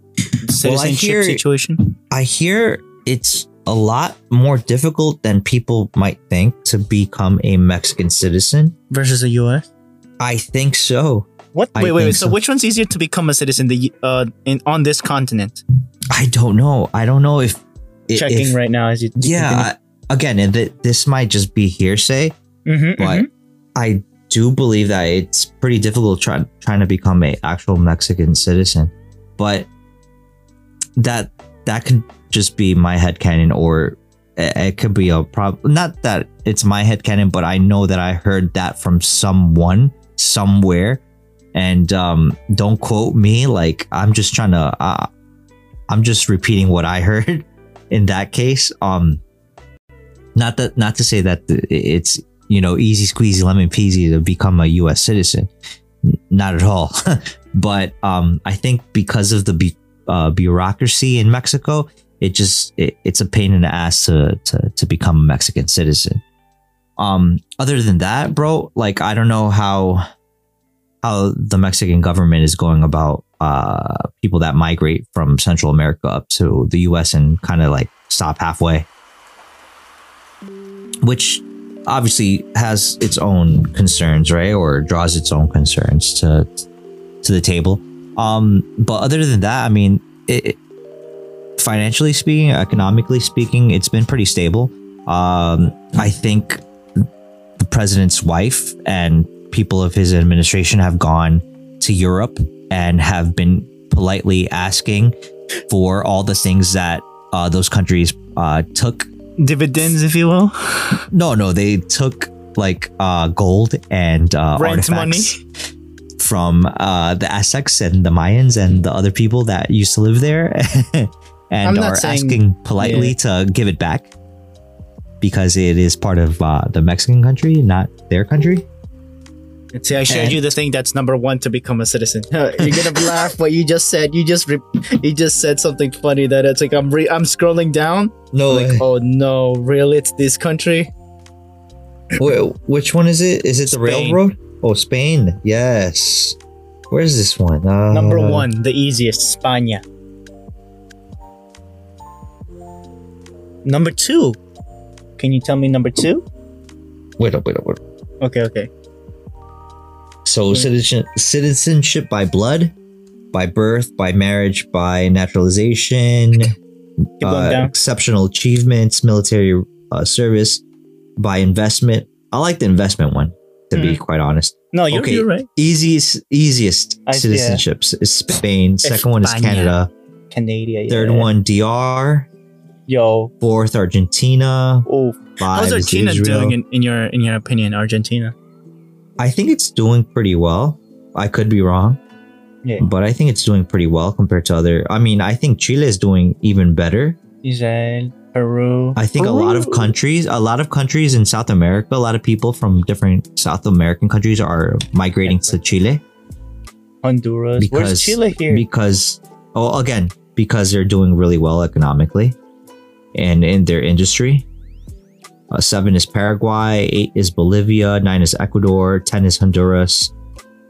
Speaker 1: citizenship
Speaker 2: hear-
Speaker 1: situation.
Speaker 2: I hear it's a lot more difficult than people might think to become a Mexican citizen.
Speaker 1: versus the U.S.
Speaker 2: I think so.
Speaker 1: What?
Speaker 2: I
Speaker 1: Wait, wait. So,
Speaker 2: so.
Speaker 1: which one's easier to become a citizen? The uh, in on this continent.
Speaker 2: I don't know. I don't know if
Speaker 1: Checking
Speaker 2: if-
Speaker 1: right now as you.
Speaker 2: Yeah. I- again, and th- this might just be hearsay,
Speaker 1: hmm
Speaker 2: but I do believe that it's pretty difficult trying trying to become a actual Mexican citizen. But that that could just be my headcanon or it could be a problem. Not that it's my headcanon, but I know that I heard that from someone somewhere. And um, don't quote me. Like I'm just trying to. Uh, I'm just repeating what I heard. In that case, um, not that not to say that it's you know easy squeezy lemon peasy to become a U.S. citizen. Not at all. but um, I think because of the bu- uh, bureaucracy in Mexico, it just it, it's a pain in the ass to, to to become a Mexican citizen. Um, other than that, bro, like I don't know how how the Mexican government is going about uh people that migrate from Central America up to the US and kind of like stop halfway. Which obviously has its own concerns, right? Or draws its own concerns to to the table. Um, but other than that, I mean, it, financially speaking, economically speaking, it's been pretty stable. Um, I think the president's wife and people of his administration have gone to Europe and have been politely asking for all the things that uh, those countries uh, took.
Speaker 1: Dividends, if you will.
Speaker 2: No, no, they took like uh, gold and uh,
Speaker 1: Rent
Speaker 2: artifacts from uh, the Aztecs and the Mayans and the other people that used to live there,
Speaker 1: I'm
Speaker 2: and are
Speaker 1: saying-
Speaker 2: asking politely to give it back because it is part of uh, the Mexican country, not their country.
Speaker 1: See, I showed
Speaker 2: And-
Speaker 1: you the thing that's number one to become a citizen. You're gonna laugh what you just said. You just re- you just said something funny that it's like I'm re- I'm scrolling down.
Speaker 2: No,
Speaker 1: Like, oh no, really? It's this country?
Speaker 2: which one is it? Is it the railroad? Oh, Spain. Yes. Where's this one? Uh,
Speaker 1: Number one, the easiest, España. Number two. Can you tell me number two?
Speaker 2: Wait up, wait up, wait up.
Speaker 1: Okay, okay.
Speaker 2: So citizen citizenship by blood, by birth, by marriage, by naturalization, uh, exceptional achievements, military uh, service, by investment. I like the investment one, to be quite honest.
Speaker 1: No, you're,
Speaker 2: okay.
Speaker 1: you're right.
Speaker 2: Easiest easiest
Speaker 1: I- yeah.
Speaker 2: citizenships is Spain. Second one is
Speaker 1: España.
Speaker 2: Canada.
Speaker 1: Canada.
Speaker 2: Third
Speaker 1: yeah.
Speaker 2: one DR.
Speaker 1: Yo.
Speaker 2: Fourth Argentina.
Speaker 1: Oh,
Speaker 2: Five
Speaker 1: how's Argentina
Speaker 2: Israel.
Speaker 1: doing in, in your in your opinion? Argentina.
Speaker 2: I think it's doing pretty well. I could be wrong.
Speaker 1: Yeah.
Speaker 2: But I think it's doing pretty well compared to other. I mean, I think Chile is doing even better.
Speaker 1: Israel, Peru.
Speaker 2: I think a lot of countries, a lot of countries in South America, a lot of people from different South American countries are migrating to Chile
Speaker 1: Honduras. Where's
Speaker 2: because
Speaker 1: Chile here?
Speaker 2: because oh again because they're doing really well economically and in their industry. Uh, seven is Paraguay, eight is Bolivia, nine is Ecuador, ten is Honduras.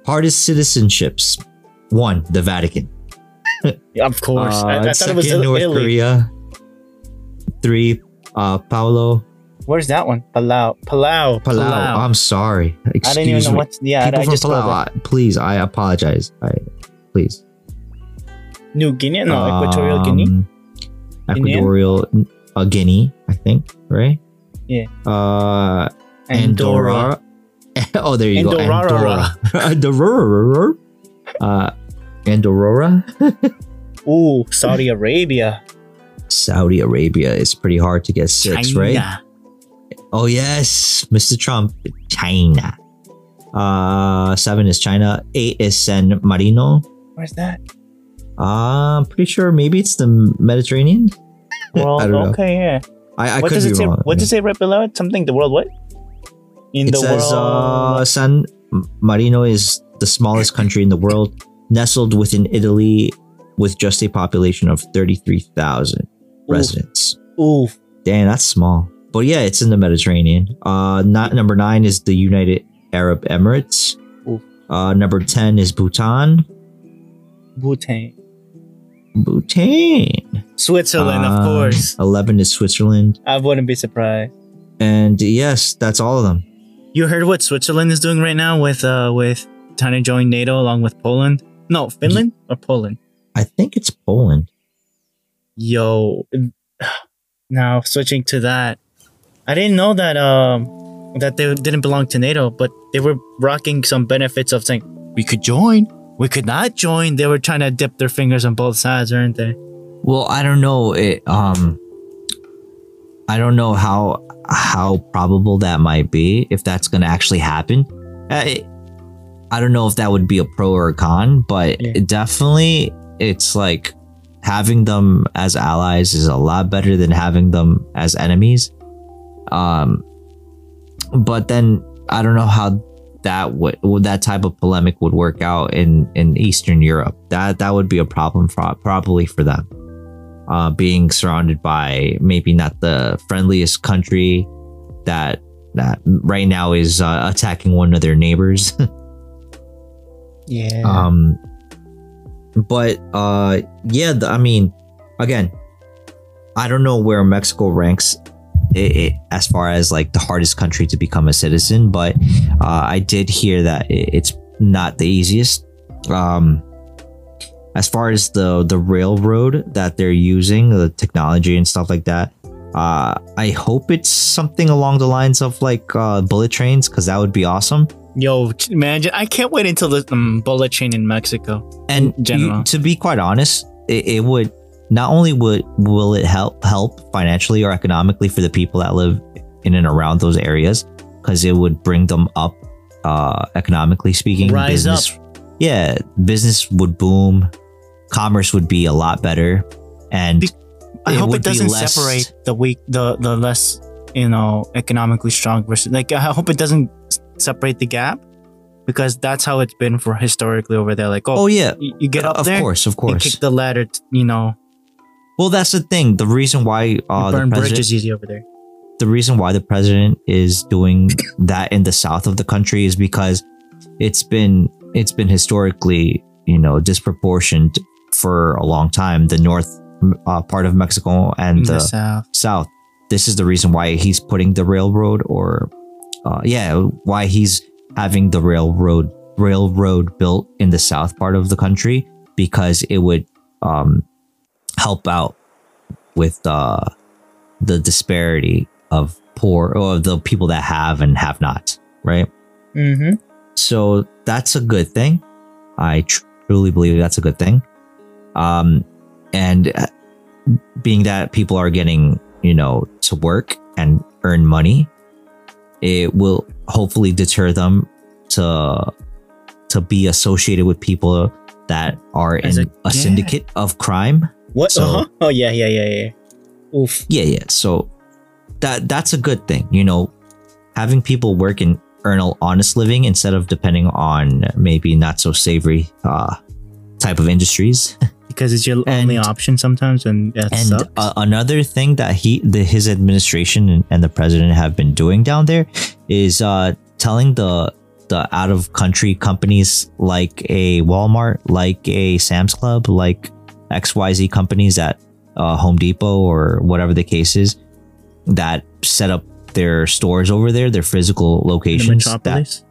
Speaker 2: Hardest citizenships. One, the Vatican.
Speaker 1: of course. I,
Speaker 2: Uh,
Speaker 1: I thought it was
Speaker 2: second, North
Speaker 1: Italy.
Speaker 2: Korea. Three. Uh, Paulo,
Speaker 1: Where's that one? Palau. Palau.
Speaker 2: Palau. I'm sorry. Excuse
Speaker 1: I didn't even know
Speaker 2: me.
Speaker 1: what's. Yeah,
Speaker 2: People
Speaker 1: I
Speaker 2: from
Speaker 1: just
Speaker 2: Palau,
Speaker 1: Palau.
Speaker 2: I- please, I apologize. I please.
Speaker 1: New Guinea? No, Equatorial Guinea.
Speaker 2: Um,
Speaker 1: Guinea?
Speaker 2: Equatorial uh, Guinea, I think, right?
Speaker 1: Yeah.
Speaker 2: Uh,
Speaker 1: Andorra.
Speaker 2: Andorra. oh, there you
Speaker 1: Andorra.
Speaker 2: go. Andorra. Andorra. Uh, Andorra.
Speaker 1: Ooh, Saudi Arabia.
Speaker 2: Saudi Arabia is pretty hard to get six, right? Oh yes, Mr. Trump, China. Uh, seven is China. Eight is San Marino.
Speaker 1: Where's that?
Speaker 2: Uh, I'm pretty sure maybe it's the Mediterranean.
Speaker 1: Well,
Speaker 2: I don't know.
Speaker 1: okay, yeah.
Speaker 2: I, I
Speaker 1: what
Speaker 2: could
Speaker 1: does
Speaker 2: be
Speaker 1: it say?
Speaker 2: wrong.
Speaker 1: What does it say right below it? Something the world what? In
Speaker 2: it
Speaker 1: the
Speaker 2: says
Speaker 1: world.
Speaker 2: uh, San Marino is the smallest country in the world, nestled within Italy, with just a population of thirty-three thousand residents.
Speaker 1: Ooh,
Speaker 2: Damn, that's small. But yeah, it's in the Mediterranean. Uh, not number nine is the United Arab Emirates. Uh, number ten is Bhutan.
Speaker 1: Bhutan.
Speaker 2: Bhutan.
Speaker 1: Switzerland, of
Speaker 2: Um,
Speaker 1: course.
Speaker 2: Eleven is Switzerland,
Speaker 1: I wouldn't be surprised.
Speaker 2: and yes, that's all of them.
Speaker 1: You heard what Switzerland is doing right now with uh with trying to join NATO along with Poland? No, Finland or Poland?
Speaker 2: I think it's Poland.
Speaker 1: Yo, now switching to that, I didn't know that um that they didn't belong to NATO, but they were rocking some benefits of saying we could join, we could not join. They were trying to dip their fingers on both sides, aren't they?
Speaker 2: Well, I don't know. It um, I don't know how how probable that might be if that's going to actually happen. I, I don't know if that would be a pro or a con, but
Speaker 1: Yeah.
Speaker 2: definitely it's like having them as allies is a lot better than having them as enemies. Um, but then I don't know how that would that type of polemic would work out in in Eastern Europe. That that would be a problem for probably for them uh, being surrounded by maybe not the friendliest country that that right now is uh, attacking one of their neighbors.
Speaker 1: Yeah.
Speaker 2: um, but uh, yeah, the, I mean, again, I don't know where Mexico ranks it, it, as far as like the hardest country to become a citizen, but uh, I did hear that it, it's not the easiest. Um, as far as the the railroad that they're using, the technology and stuff like that, uh, I hope it's something along the lines of like uh, bullet trains because that would be awesome.
Speaker 1: Yo, man, I can't wait until the um, bullet chain in Mexico.
Speaker 2: and
Speaker 1: in general.
Speaker 2: you- to be quite honest it, it would not only would will it help help financially or economically for the people that live in and around those areas because it would bring them up uh economically speaking
Speaker 1: Rise up.
Speaker 2: yeah business would boom commerce would be a lot better and
Speaker 1: Be- I
Speaker 2: It
Speaker 1: hope it doesn't
Speaker 2: less-
Speaker 1: separate the weak, the the less, you know, economically strong versus like. I hope it doesn't separate the gap, because that's how it's been for historically over there. Like, oh,
Speaker 2: oh yeah
Speaker 1: you, you get up
Speaker 2: of
Speaker 1: there,
Speaker 2: course of
Speaker 1: you
Speaker 2: course
Speaker 1: kick the ladder, t- you know,
Speaker 2: well that's the thing the reason why uh the
Speaker 1: burn
Speaker 2: president
Speaker 1: bridges easy over there.
Speaker 2: the reason why the president is doing that in the south of the country is because it's been it's been historically you know disproportioned for a long time the north uh, part of mexico and the,
Speaker 1: the south.
Speaker 2: south this is the reason why he's putting the railroad or uh, yeah why he's having the railroad railroad built in the south part of the country because it would um, help out with uh, the disparity of poor or the people that have and have not right?
Speaker 1: Mm-hmm.
Speaker 2: so that's a good thing. I tr- truly believe that's a good thing. Um and uh, being that people are getting you know to work and earn money it will hopefully deter them to to be associated with people that are
Speaker 1: As
Speaker 2: in
Speaker 1: a-
Speaker 2: a,
Speaker 1: yeah.
Speaker 2: syndicate of crime
Speaker 1: What?
Speaker 2: So-
Speaker 1: uh-huh. Oh yeah, yeah, yeah, yeah. Oof.
Speaker 2: yeah yeah so that that's a good thing you know having people work and earn an honest living instead of depending on maybe not so savory uh type of industries
Speaker 1: Because it's your
Speaker 2: And-
Speaker 1: only option sometimes, and that
Speaker 2: and
Speaker 1: sucks.
Speaker 2: uh, another thing that he the his administration and, the president have been doing down there is uh telling the the out of country companies like a Walmart like a Sam's Club like XYZ companies at uh, Home Depot or whatever the case is, that set up their stores over there, their physical locations. That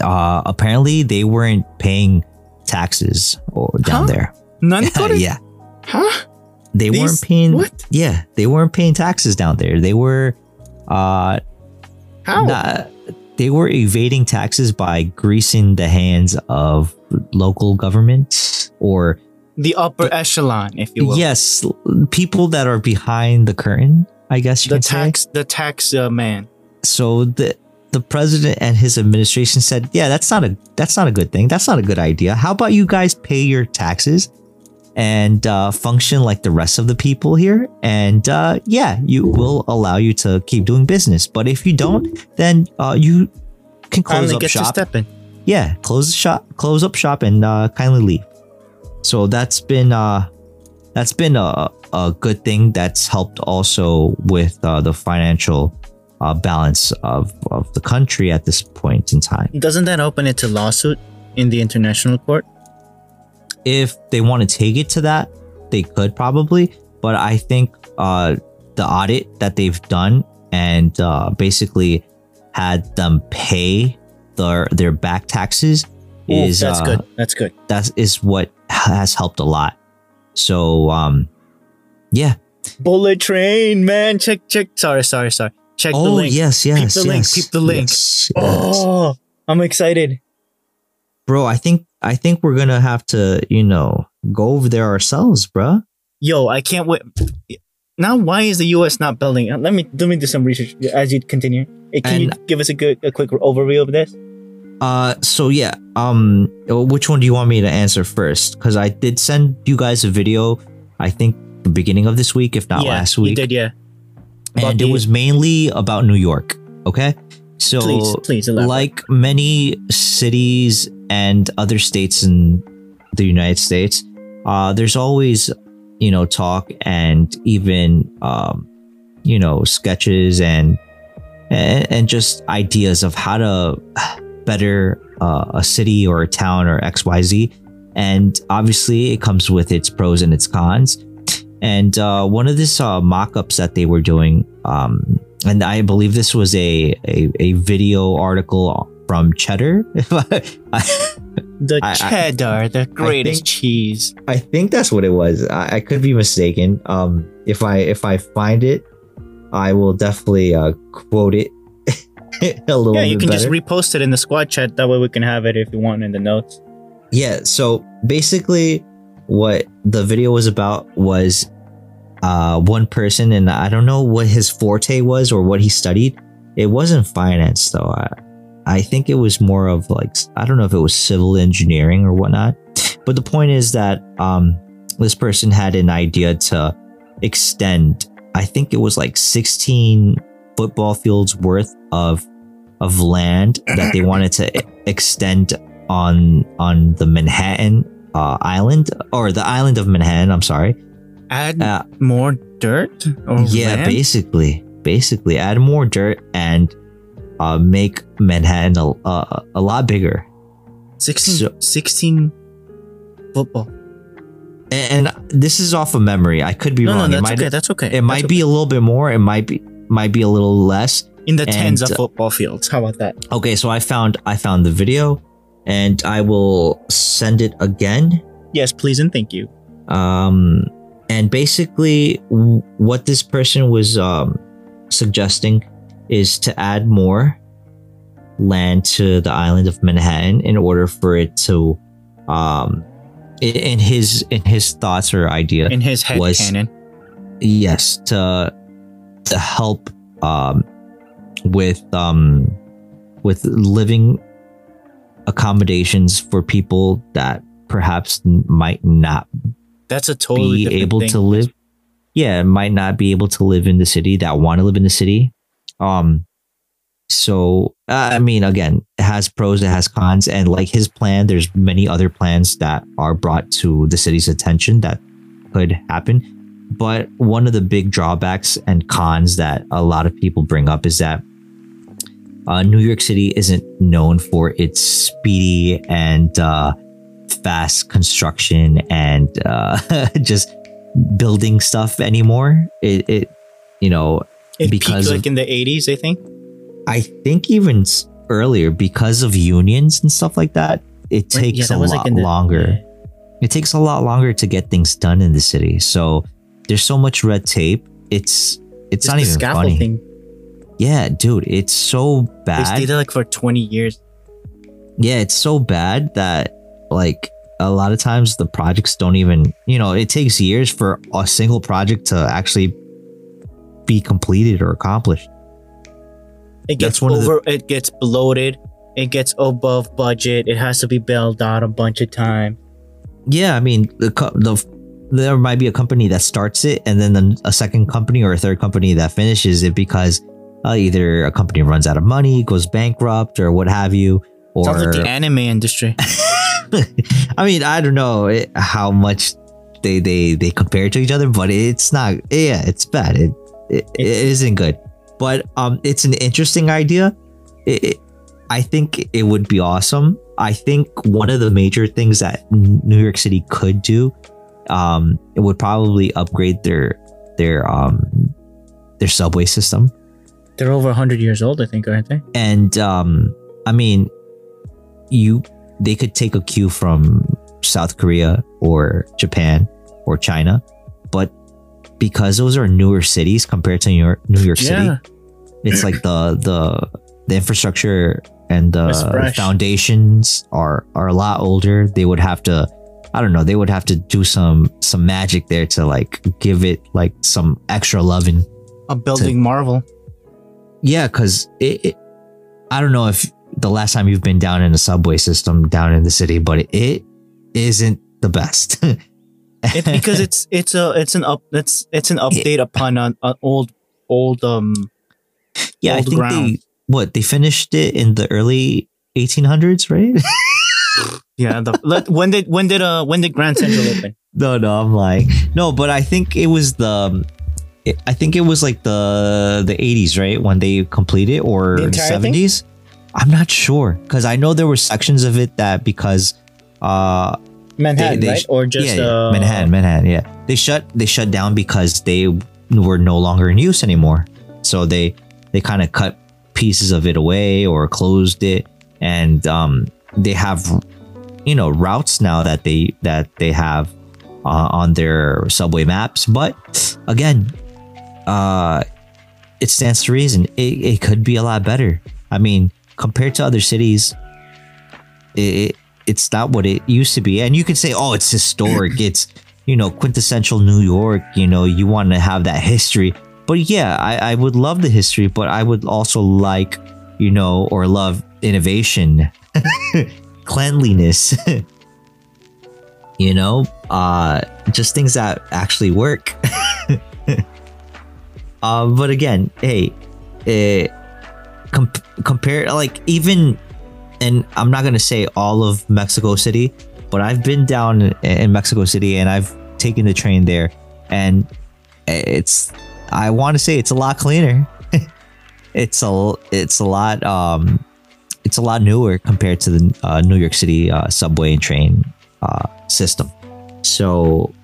Speaker 2: uh, apparently they weren't paying taxes or down
Speaker 1: Huh?
Speaker 2: there.
Speaker 1: None
Speaker 2: yeah,
Speaker 1: Huh?
Speaker 2: they
Speaker 1: These-
Speaker 2: weren't paying.
Speaker 1: What?
Speaker 2: Yeah, they weren't paying taxes down there. They were, uh,
Speaker 1: How?
Speaker 2: not- they were evading taxes by greasing the hands of local governments or
Speaker 1: the upper echelon, if you will.
Speaker 2: yes, people that are behind the curtain. I guess you
Speaker 1: The
Speaker 2: can say.
Speaker 1: tax, the tax uh, man.
Speaker 2: So the the president and his administration said, "Yeah, that's not a that's not a good thing. That's not a good idea. How about you guys pay your taxes and uh, function like the rest of the people here? And uh, yeah, you will allow you to keep doing business. But if you don't, then uh, you can close
Speaker 1: Finally
Speaker 2: up shop.
Speaker 1: step in.
Speaker 2: Yeah, close the shop, close up shop, and uh, kindly leave. So that's been uh, that's been a a good thing. That's helped also with uh, the financial uh, balance of of the country at this point in time.
Speaker 1: Doesn't that open it to lawsuit in the international court?
Speaker 2: If they want to take it to that, they could probably. But I think uh, the audit that they've done and uh, basically had them pay their their back taxes
Speaker 1: Ooh,
Speaker 2: is
Speaker 1: that's
Speaker 2: uh,
Speaker 1: good. That's good.
Speaker 2: that is what has helped a lot. So um yeah.
Speaker 1: Bullet train, man. Check, check. Sorry, sorry, sorry. Check the
Speaker 2: oh
Speaker 1: link.
Speaker 2: yes, yes.
Speaker 1: the link,
Speaker 2: yes,
Speaker 1: peep the link.
Speaker 2: yes, yes.
Speaker 1: Oh, I'm excited.
Speaker 2: Bro, I think I think we're gonna have to, you know, go over there ourselves, bruh.
Speaker 1: Yo, I can't wait. Now, why is the U.S. not building? Uh, Let me let me do some research as you continue. Uh, Can you give us a good, a quick overview of this?
Speaker 2: Uh so yeah, um which one do you want me to answer first? Because I did send you guys a video, I think the beginning of this week, if not
Speaker 1: yeah,
Speaker 2: last
Speaker 1: you
Speaker 2: week.
Speaker 1: did, yeah. About
Speaker 2: and
Speaker 1: the-
Speaker 2: it was mainly about New York. Okay. So
Speaker 1: please, please elaborate.
Speaker 2: like many cities and other states in the United States, uh, there's always, you know, talk and even, um, you know, sketches and, and and just ideas of how to better uh, a city or a town or X Y Z, and obviously it comes with its pros and its cons. And uh, one of these uh, mock-ups that they were doing, um, and I believe this was a, a, a video article from Cheddar.
Speaker 1: the
Speaker 2: I- I-
Speaker 1: cheddar, the greatest
Speaker 2: think-
Speaker 1: cheese.
Speaker 2: I think that's what it was. I, I could be mistaken. Um, if I if I find it, I will definitely uh, quote it a little
Speaker 1: Yeah, you can just repost it in the squad chat. That way, we can have it if you want in the notes.
Speaker 2: yeah. So basically, what the video was about was uh, one person, and I don't know what his forte was or what he studied. It wasn't finance though. I, I think it was more of like I don't know if it was civil engineering or whatnot. But the point is that um, this person had an idea to extend. I think it was like 16 football fields worth of of land that they wanted to extend on on the Manhattan uh, island or the island of Manhattan. I'm sorry.
Speaker 1: Add
Speaker 2: Uh,
Speaker 1: more dirt or
Speaker 2: yeah,
Speaker 1: land?
Speaker 2: basically, basically, add more dirt and uh, make Manhattan a, a, a lot bigger.
Speaker 1: 16,
Speaker 2: So-
Speaker 1: 16 football.
Speaker 2: And, and this is off of memory. I could be
Speaker 1: No,
Speaker 2: wrong.
Speaker 1: no,
Speaker 2: it
Speaker 1: that's
Speaker 2: might
Speaker 1: okay. That's okay.
Speaker 2: it might be a little bit more. It might be might be a little less.
Speaker 1: in the tens of football fields. How about that?
Speaker 2: Okay, so I found I found the video, and I will send it again.
Speaker 1: Yes, please and thank you.
Speaker 2: Um, and basically, w- what this person was um, suggesting is to add more land to the island of Manhattan in order for it to, um, in his in his thoughts or idea,
Speaker 1: In his head
Speaker 2: was-
Speaker 1: canon.
Speaker 2: yes, to to help um, with um, with living accommodations for people that perhaps might not
Speaker 1: That's a totally
Speaker 2: be able
Speaker 1: thing.
Speaker 2: to live yeah might not be able to live in the city that want to live in the city um so i mean again it has pros it has cons and like his plan there's many other plans that are brought to the city's attention that could happen but one of the big drawbacks and cons that a lot of people bring up is that uh, New York City isn't known for its speedy and uh, fast construction and uh, just building stuff anymore. It, it you know,
Speaker 1: It
Speaker 2: Because
Speaker 1: peaked
Speaker 2: of-
Speaker 1: like in the 80s, I think.
Speaker 2: I think even earlier because of unions and stuff like that, it takes
Speaker 1: that
Speaker 2: a lot
Speaker 1: like, the-
Speaker 2: longer. It takes a lot longer to get things done in the city. So there's so much red tape. It's it's
Speaker 1: Just
Speaker 2: not even funny.
Speaker 1: scaffolding.
Speaker 2: Yeah, dude, it's so
Speaker 1: They
Speaker 2: bad.
Speaker 1: stayed there like for 20 years.
Speaker 2: yeah, it's so bad that like a lot of times the projects don't even, you know, it takes years for a single project to actually be completed or accomplished.
Speaker 1: It gets
Speaker 2: of the-
Speaker 1: over. It gets bloated. It gets above budget. It has to be bailed out a bunch of times.
Speaker 2: Yeah, I mean, the, the there might be a company that starts it and then the- a second company or a third company that finishes it because uh, either a company runs out of money, goes bankrupt, or what have you. Or
Speaker 1: Sounds like the anime industry.
Speaker 2: I mean, I don't know it, how much they they they compare to each other, but it's not. Yeah, it's bad. It it, it isn't good. But um, it's an interesting idea. It, it, I think it would be awesome. I think one of the major things that New York City could do, um, it would probably upgrade their their um their subway system.
Speaker 1: They're over 100 years old, I think, aren't they?
Speaker 2: and um i mean you they could take a cue from south korea or japan or china but because those are newer cities compared to new york, new york city
Speaker 1: Yeah.
Speaker 2: it's like the the the infrastructure and the foundations are are a lot older they would have to i don't know they would have to do some some magic there to like give it like some extra loving
Speaker 1: A building marvel.
Speaker 2: yeah, because it, it, I don't know if the last time you've been down in the subway system down in the city, but it isn't the best.
Speaker 1: It, because it's it's a it's an up it's it's an update upon an, an old old um
Speaker 2: yeah, I think
Speaker 1: ground.
Speaker 2: they what they finished it in the early 1800s, right?
Speaker 1: yeah the let, when did when did uh when did Grand Central open?
Speaker 2: no, no, I'm like no, but I think it was the. it- I think it was like the the 80s, right, when they completed, or
Speaker 1: The
Speaker 2: the,
Speaker 1: entire thing?
Speaker 2: 70s. I'm not sure because I know there were sections of it that because uh
Speaker 1: Manhattan,
Speaker 2: They- they
Speaker 1: right? Or just
Speaker 2: yeah,
Speaker 1: uh,
Speaker 2: Manhattan, Manhattan. Yeah, they shut they shut down because they were no longer in use anymore. So they they kind of cut pieces of it away or closed it, and um, they have you know routes now that they that they have uh, on their subway maps. But again, uh, it stands to reason it, it could be a lot better. I mean, compared to other cities, it, it's not what it used to be. And you can say, oh, it's historic. it's, you know, quintessential New York. You know, you want to have that history. But yeah, I, I would love the history, but I would also like, you know, or love innovation, cleanliness, you know, uh, just things that actually work. uh, but again, hey, eh, com- compare, like, even and I'm not gonna say all of Mexico City, but I've been down in- Mexico City and I've taken the train there, and it's I want to say it's a lot cleaner. it's a it's a lot um it's a lot newer compared to the uh, New York City uh, subway and train uh, system. So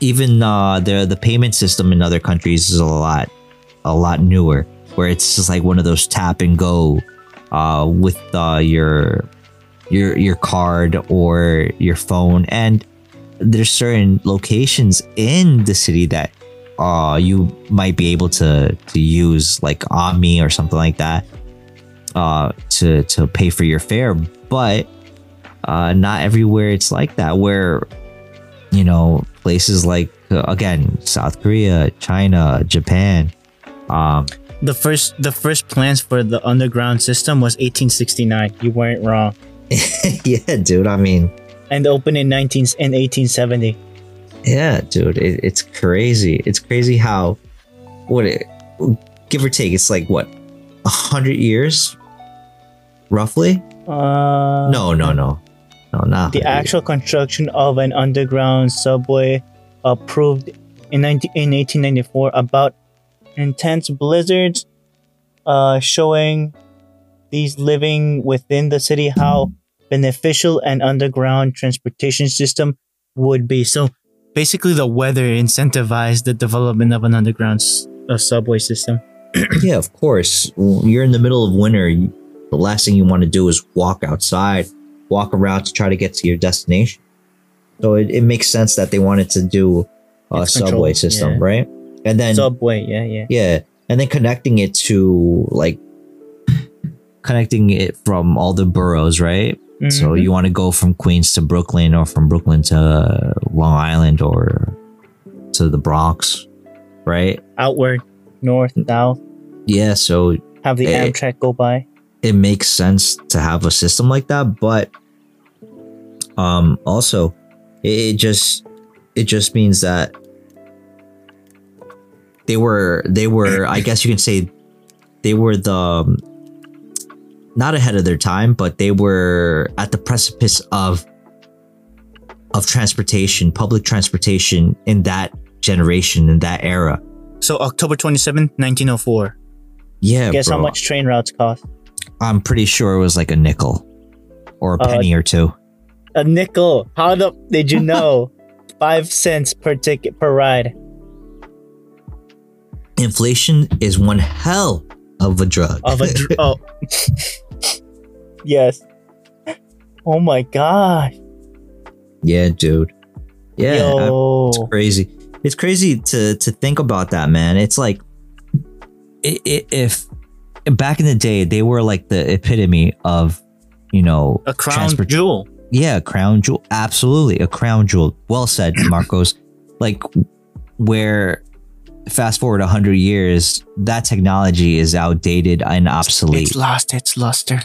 Speaker 2: even uh, the the payment system in other countries is a lot a lot newer, where it's just like one of those tap and go uh, with uh, your your your card or your phone. And there's certain locations in the city that uh, you might be able to to use like OMNY or something like that uh, to to pay for your fare. But uh, not everywhere it's like that where you know places like uh, again South Korea China Japan um,
Speaker 1: The first the first plans for the underground system was 1869. You weren't wrong.
Speaker 2: yeah dude I mean
Speaker 1: And opened in 19 in 1870.
Speaker 2: Yeah, dude, it, it's crazy. It's crazy how what it give or take. It's like what a hundred years, roughly.
Speaker 1: Uh,
Speaker 2: No, no, no, no, not
Speaker 1: The
Speaker 2: 100 years.
Speaker 1: actual construction of an underground subway approved in 19, in 1894 about intense blizzards uh, showing these living within the city how beneficial an underground transportation system would be. So basically the weather incentivized the development of an underground s- subway system.
Speaker 2: yeah, of course. When You're in the middle of winter. You, the last thing you want to do is walk outside, walk around to try to get to your destination. So it, it makes sense that they wanted to do a
Speaker 1: It's
Speaker 2: subway
Speaker 1: controlled,
Speaker 2: system,
Speaker 1: yeah.
Speaker 2: right? And then
Speaker 1: subway, yeah, yeah.
Speaker 2: yeah, and then connecting it to like connecting it from all the boroughs, right? So
Speaker 1: Mhm.
Speaker 2: you want to go from Queens to Brooklyn, or from Brooklyn to Long Island, or to the Bronx, right?
Speaker 1: outward, north, south,
Speaker 2: Yeah. So
Speaker 1: have the
Speaker 2: Eh.
Speaker 1: Amtrak go by.
Speaker 2: it makes sense to have a system like that but um also it, it just it just means that they were they were i guess you can say they were the um, not ahead of their time but they were at the precipice of of transportation public transportation in that generation in that era
Speaker 1: So October 27th, 1904.
Speaker 2: yeah
Speaker 1: Guess how much train routes cost?
Speaker 2: i'm pretty sure it was like a nickel or a
Speaker 1: Uh,
Speaker 2: penny or two
Speaker 1: A nickel. How the did you know? Five cents per ticket per ride.
Speaker 2: Inflation is one hell of a drug.
Speaker 1: Of a dr- oh. yes. Oh my gosh.
Speaker 2: yeah, dude. Yeah,
Speaker 1: Yo.
Speaker 2: it's crazy. It's crazy to to think about that, man. It's like i- i- if back in the day they were like the epitome of, you know,
Speaker 1: A crown
Speaker 2: transport-
Speaker 1: jewel.
Speaker 2: Yeah, a crown jewel. Absolutely, a crown jewel. Well said, Marcos. like where fast forward 100 years, that technology is outdated and obsolete.
Speaker 3: It's lost its luster.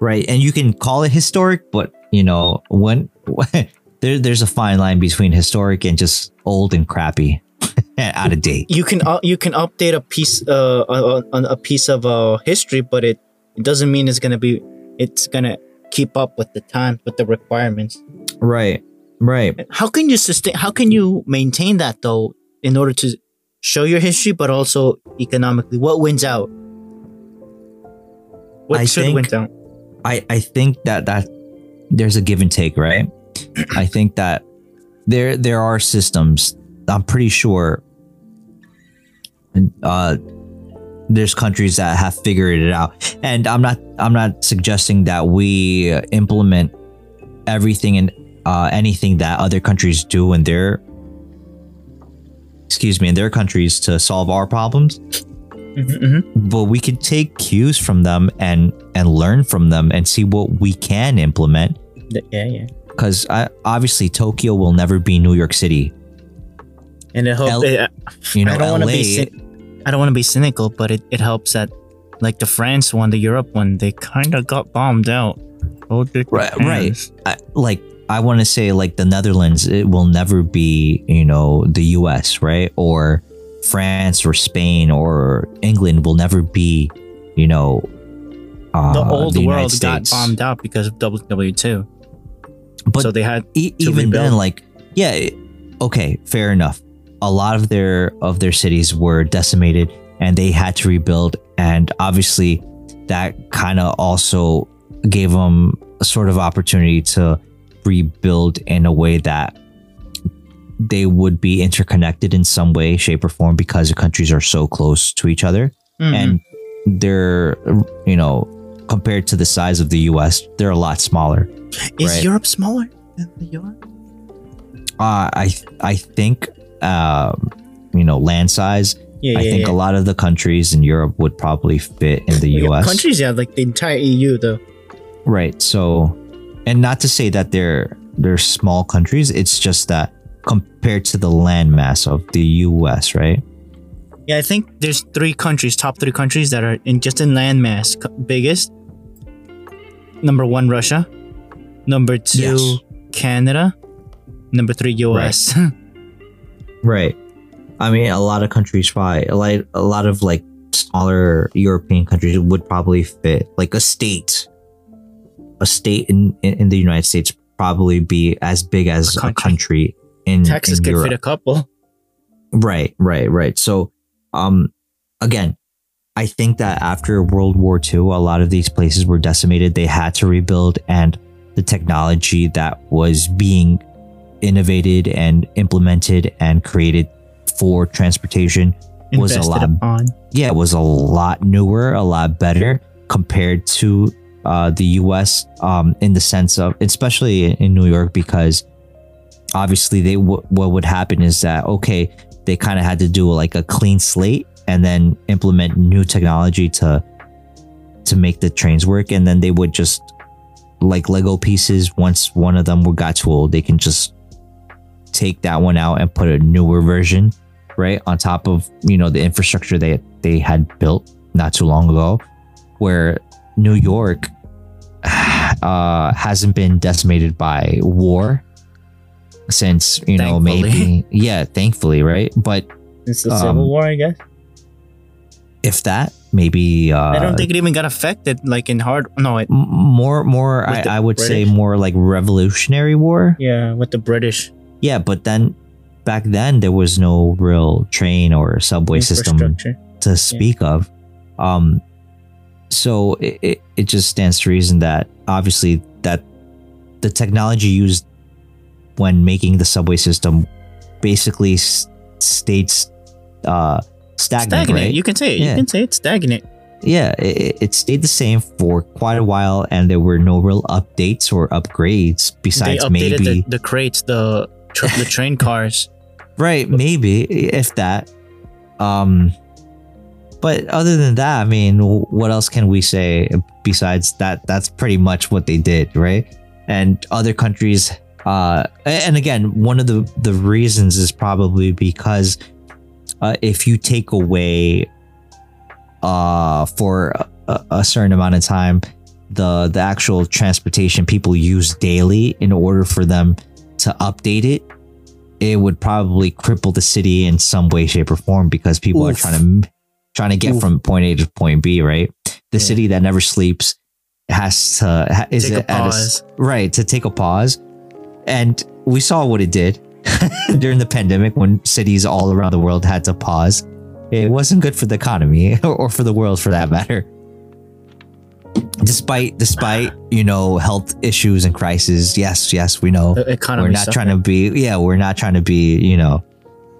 Speaker 2: right and you can call it historic but you know when there, there's a fine line between historic and just old and crappy out of date
Speaker 1: You can uh, you can update a piece uh a, a- a piece of uh history, but it, it doesn't mean it's gonna be it's gonna keep up with the time with the requirements.
Speaker 2: right right
Speaker 1: How can you sustain? How can you maintain that though? In order to show your history, but also economically, what wins out? What
Speaker 2: I
Speaker 1: should
Speaker 2: think-
Speaker 1: win out?
Speaker 2: i i think that that there's a give and take right i think that there there are systems i'm pretty sure uh there's countries that have figured it out and i'm not i'm not suggesting that we implement everything and uh, anything that other countries do in their excuse me in their countries to solve our problems
Speaker 1: Mhm, mhm.
Speaker 2: but we could take cues from them and and learn from them and see what we can implement
Speaker 1: Yeah, yeah.
Speaker 2: because obviously tokyo will never be new york city
Speaker 1: And it helps.
Speaker 2: L-
Speaker 1: it,
Speaker 2: you know
Speaker 1: I don't want to be. Cyn- I don't want to be cynical, but it, it helps that, like the France one, the Europe one, they kind of got bombed out. Oh,
Speaker 2: Right, right. I, like i want to say like the netherlands it will never be you know the us right or france or spain or england will never be you know uh,
Speaker 1: The old
Speaker 2: the
Speaker 1: world got
Speaker 2: States.
Speaker 1: bombed out because of WW2.
Speaker 2: but
Speaker 1: so they had
Speaker 2: e- even then like yeah okay fair enough a lot of their of their cities were decimated and they had to rebuild and obviously that kind of also gave them a sort of opportunity to rebuild in a way that they would be interconnected in some way shape or form because the countries are so close to each other
Speaker 1: Mhm.
Speaker 2: and they're you know compared to the size of the US they're a lot smaller
Speaker 1: is
Speaker 2: right.
Speaker 1: Europe smaller than the US?
Speaker 2: Uh, I I think um, you know land size.
Speaker 1: Yeah,
Speaker 2: I
Speaker 1: yeah,
Speaker 2: think
Speaker 1: yeah.
Speaker 2: a lot of the countries in Europe would probably fit in the U.S.
Speaker 1: countries, yeah, like the entire EU, though.
Speaker 2: right? So, and not to say that they're they're small countries. It's just that compared to the landmass of the U.S., right?
Speaker 1: Yeah, I think there's three countries, top three countries that are in just in landmass biggest. Number one, Russia. Number two,
Speaker 2: Yes.
Speaker 1: Canada. Number three, US.
Speaker 2: Right. I mean, a lot of countries probably like a lot of like smaller European countries would probably fit like a state. A state in in, the United States probably be as big as
Speaker 1: A
Speaker 2: a
Speaker 1: country.
Speaker 2: country in
Speaker 1: Texas
Speaker 2: in
Speaker 1: could
Speaker 2: Europe.
Speaker 1: fit a couple.
Speaker 2: Right, right, right. So, um, again, I think that after World War II, a lot of these places were decimated. They had to rebuild, and the technology that was being innovated and implemented and created for transportation was a lot
Speaker 1: upon.
Speaker 2: yeah, it was a lot newer, a lot better compared to uh, the U.S. Um, in the sense of, especially in New York, because obviously they w- what would happen is that okay, they kind of had to do like a clean slate and then implement new technology to to make the trains work, and then they would just like Lego pieces. Once one of them got too old, they can just take that one out and put a newer version right on top of you know the infrastructure they they had built not too long ago where new york uh hasn't been decimated by war since you know
Speaker 1: Thankfully.
Speaker 2: maybe yeah thankfully right but
Speaker 1: It's the
Speaker 2: Um,
Speaker 1: Civil War, I guess.
Speaker 2: if that maybe uh
Speaker 1: I don't think it even got affected like in hard. No, it
Speaker 2: more more I, I would say more like revolutionary war
Speaker 1: yeah with the British
Speaker 2: yeah but then back then there was no real train or subway system to speak of. Um, so it, it, it just stands to reason that obviously that the technology used when making the subway system basically s- states uh, stagnant,
Speaker 1: Stagnant.
Speaker 2: right?
Speaker 1: You can say it.
Speaker 2: Yeah.
Speaker 1: You can say it's stagnant.
Speaker 2: yeah, it, it stayed the same for quite a while, and there were no real updates or upgrades
Speaker 1: They
Speaker 2: besides
Speaker 1: updated
Speaker 2: maybe
Speaker 1: the, the crates, the tr- the train cars.
Speaker 2: Right, maybe if that. Um, but other than that, I mean, what else can we say besides that? That's pretty much what they did, right? And other countries, uh, and again, one of the the reasons is probably because uh, if you take away, uh, for a, a certain amount of time, the the actual transportation people use daily in order for them to update it it would probably cripple the city in some way, shape, or form because people are trying to trying to get
Speaker 1: Oof.
Speaker 2: from point A to point B. Right, the
Speaker 1: Yeah.
Speaker 2: city that never sleeps has to is
Speaker 1: Take a
Speaker 2: at s- right to take a pause, and we saw what it did during the pandemic when cities all around the world had to pause. It wasn't good for the economy or for the world, for that matter. Despite despite you know health issues and crises, yes, yes, we know we're not trying to be yeah we're not trying to be you know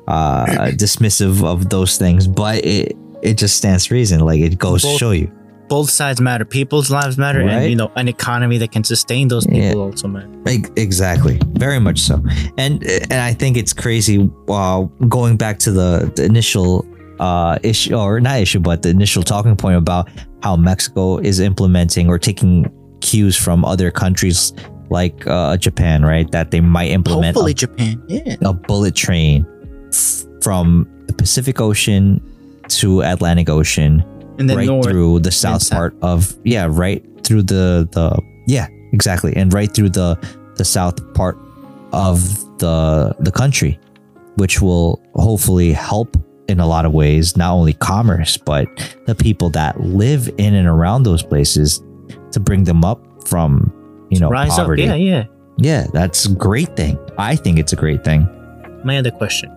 Speaker 2: uh dismissive of those things but it it just stands reason like it goes to show you
Speaker 1: Both sides matter. People's lives matter,
Speaker 2: Right?
Speaker 1: and you know, an economy that can sustain those people
Speaker 2: Yeah.
Speaker 1: also matter.
Speaker 2: Exactly very much so and and i think it's crazy uh going back to the, the initial uh issue or not issue but the initial talking point about how mexico is implementing or taking cues from other countries like uh japan right that they might implement a
Speaker 1: Hopefully, Japan. Yeah.
Speaker 2: a bullet train f- from the Pacific Ocean to Atlantic Ocean,
Speaker 1: And then
Speaker 2: right
Speaker 1: north.
Speaker 2: through the south part of yeah, right through the the yeah, exactly, and right through the the south part of the the country, which will hopefully help in a lot of ways, not only commerce but the people that live in and around those places to bring them up from you know
Speaker 1: Rise
Speaker 2: poverty.
Speaker 1: up. Yeah, yeah.
Speaker 2: yeah, that's a great thing. I think it's a great thing.
Speaker 1: My other question.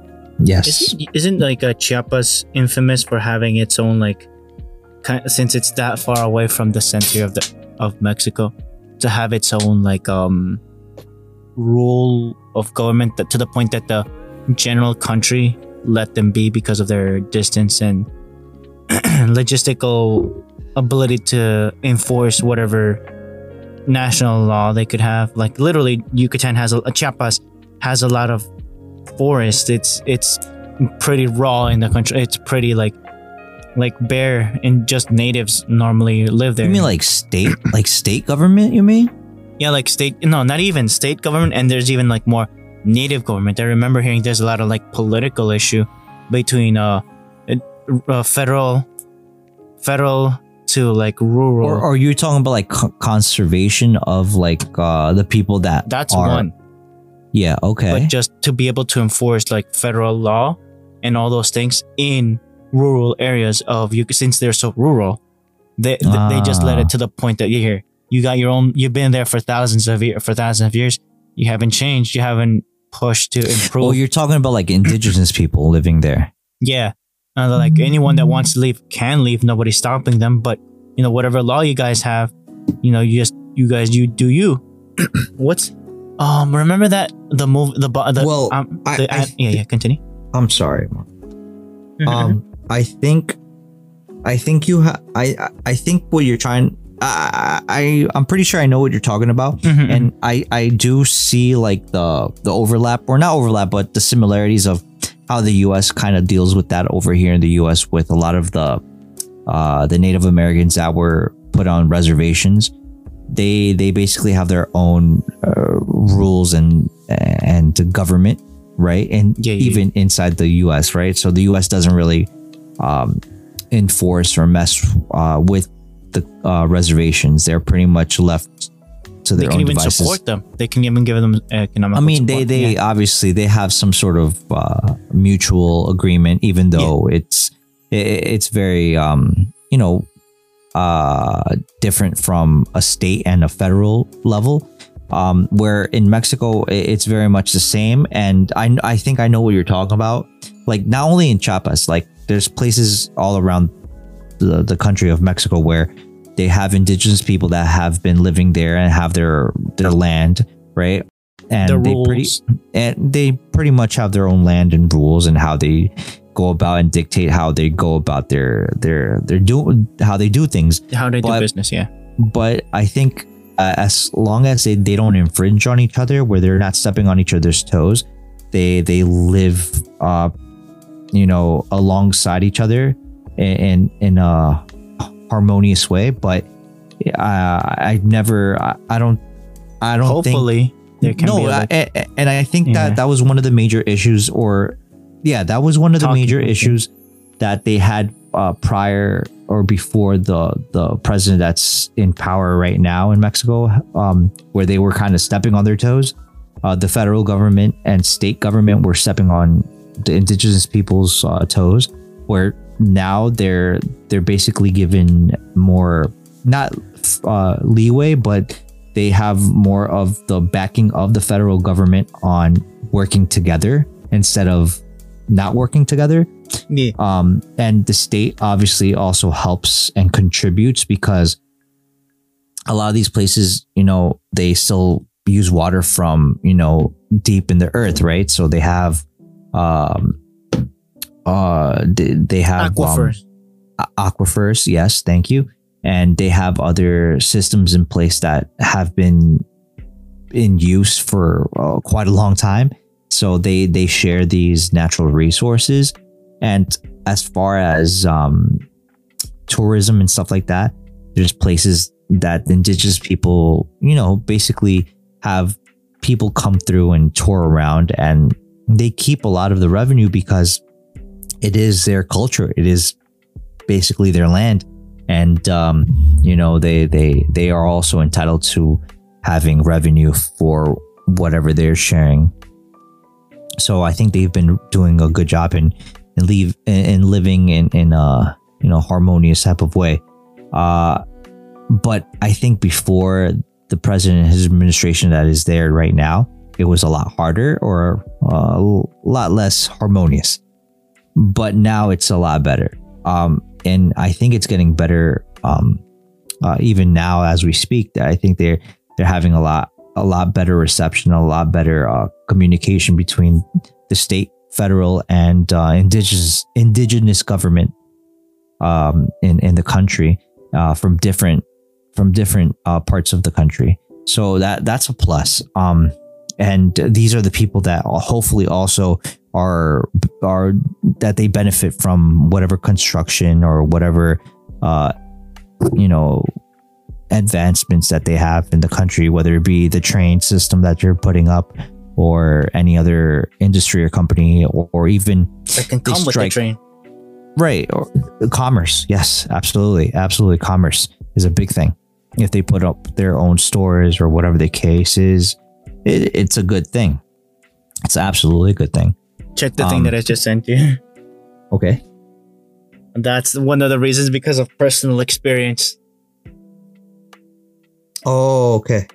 Speaker 2: Yes.
Speaker 1: Isn't, like Chiapas infamous for having its own like, kind since it's that far away from the center of the of Mexico, to have its own like um rule of government that, to the point that the general country let them be because of their distance and logistical ability to enforce whatever national law they could have. Like literally, Yucatan has a Chiapas has a lot of forest. It's it's pretty raw in the country. It's pretty like like bare and just natives normally live there.
Speaker 2: You mean like state, like state government? You mean?
Speaker 1: yeah, like state? No, not even state government. And there's even like more native government. I remember hearing there's a lot of like political issue between uh, uh federal federal to like rural.
Speaker 2: Or, are you talking about like co- conservation of like uh the people that
Speaker 1: That's
Speaker 2: are-
Speaker 1: one.
Speaker 2: Yeah. Okay.
Speaker 1: but just to be able to enforce like federal law and all those things in rural areas of you since they're so rural they th- they just let
Speaker 2: Ah.
Speaker 1: it to the point that you here you got your own you've been there for thousands of years for thousands of years you haven't changed you haven't pushed to improve
Speaker 2: oh, you're talking about like indigenous people living there.
Speaker 1: yeah uh, like anyone that wants to leave can leave nobody's stopping them but you know whatever law you guys have you know you just you guys you do you what's Um, remember that the move the bu- the
Speaker 2: Well,
Speaker 1: um,
Speaker 2: I-
Speaker 1: the,
Speaker 2: I-
Speaker 1: uh, yeah yeah continue.
Speaker 2: I'm sorry. Mark.
Speaker 1: Mm-hmm.
Speaker 2: Um, I think, I think you have. I I- I think what you're trying. I, I I'm pretty sure I know what you're talking about,
Speaker 1: Mhm,
Speaker 2: and I I do see like the the overlap or not overlap, but the similarities of how the U.S. kind of deals with that over here in the U.S. with a lot of the uh the Native Americans that were put on reservations. They they basically have their own uh, rules and and government, right? And
Speaker 1: Yeah, yeah,
Speaker 2: even inside the U.S., right? So the U.S. doesn't really um, enforce or mess uh, with the uh, reservations. They're pretty much left to
Speaker 1: they
Speaker 2: their
Speaker 1: can
Speaker 2: own
Speaker 1: even
Speaker 2: devices.
Speaker 1: support them. They can even give them economic.
Speaker 2: I mean, they they obviously they have some sort of uh, mutual agreement, even though it's it, it's very um you know uh different from a state and a federal level. Um, where in Mexico it's very much the same, and I I think I know what you're talking about. Like not only in Chiapas, like there's places all around the the country of Mexico where they have indigenous people that have been living there and have their their land, right? And
Speaker 1: the
Speaker 2: they
Speaker 1: rules.
Speaker 2: pretty and they pretty much have their own land and rules and how they go about and dictate how they go about their their their do how they do things
Speaker 1: how they do business. Yeah,
Speaker 2: but i think uh, as long as they, they don't infringe on each other where they're not stepping on each other's toes they they live uh you know alongside each other in in a harmonious way but uh, i never I, I don't i don't think
Speaker 1: hopefully there can
Speaker 2: no,
Speaker 1: be. Like,
Speaker 2: I- and I think
Speaker 1: Yeah.
Speaker 2: that that was one of the major issues, or yeah, that was one of the major issues that they had uh, prior or before the the president that's in power right now in Mexico, um, where they were kind of stepping on their toes. Uh, the federal government and state government were stepping on the indigenous people's uh, toes, where now they're they're basically given more not uh, leeway, but they have more of the backing of the federal government on working together instead of not working together.
Speaker 1: yeah,
Speaker 2: Um, and the state obviously also helps and contributes because a lot of these places, you know, they still use water from, you know, deep in the earth, right? So they have, um, uh, they, they have um,
Speaker 1: aquifers.
Speaker 2: a- aquifers yes thank you and they have other systems in place that have been in use for uh, quite a long time so they they share these natural resources. And as far as um tourism and stuff like that there's places that indigenous people you know basically have people come through and tour around. And they keep a lot of the revenue because it is their culture. It is basically their land. And um, you know they they they are also entitled to having revenue for whatever they're sharing so i think they've been doing a good job in in leave in living in in a you know harmonious type of way uh but i think before the president and his administration that is there right now it was a lot harder or uh, a lot less harmonious but now it's a lot better. Um, and I think it's getting better. Um, uh, even now as we speak, I think they're they're having a lot a lot better reception, a lot better uh, communication between the state, federal, and uh, indigenous indigenous government um, in in the country uh, from different from different uh, parts of the country. So that that's a plus. Um, and these are the people that hopefully also are are that they benefit from whatever construction or whatever uh you know advancements that they have in the country whether it be the train system that you're putting up or any other industry or company or, or even
Speaker 1: that can come with the train.
Speaker 2: right or commerce yes absolutely absolutely commerce is a big thing if they put up their own stores or whatever the case is it, it's a good thing it's absolutely a good thing
Speaker 1: Check the
Speaker 2: Um,
Speaker 1: thing that I just sent you.
Speaker 2: okay
Speaker 1: That's one of the reasons because of personal experience.
Speaker 2: Oh, okay.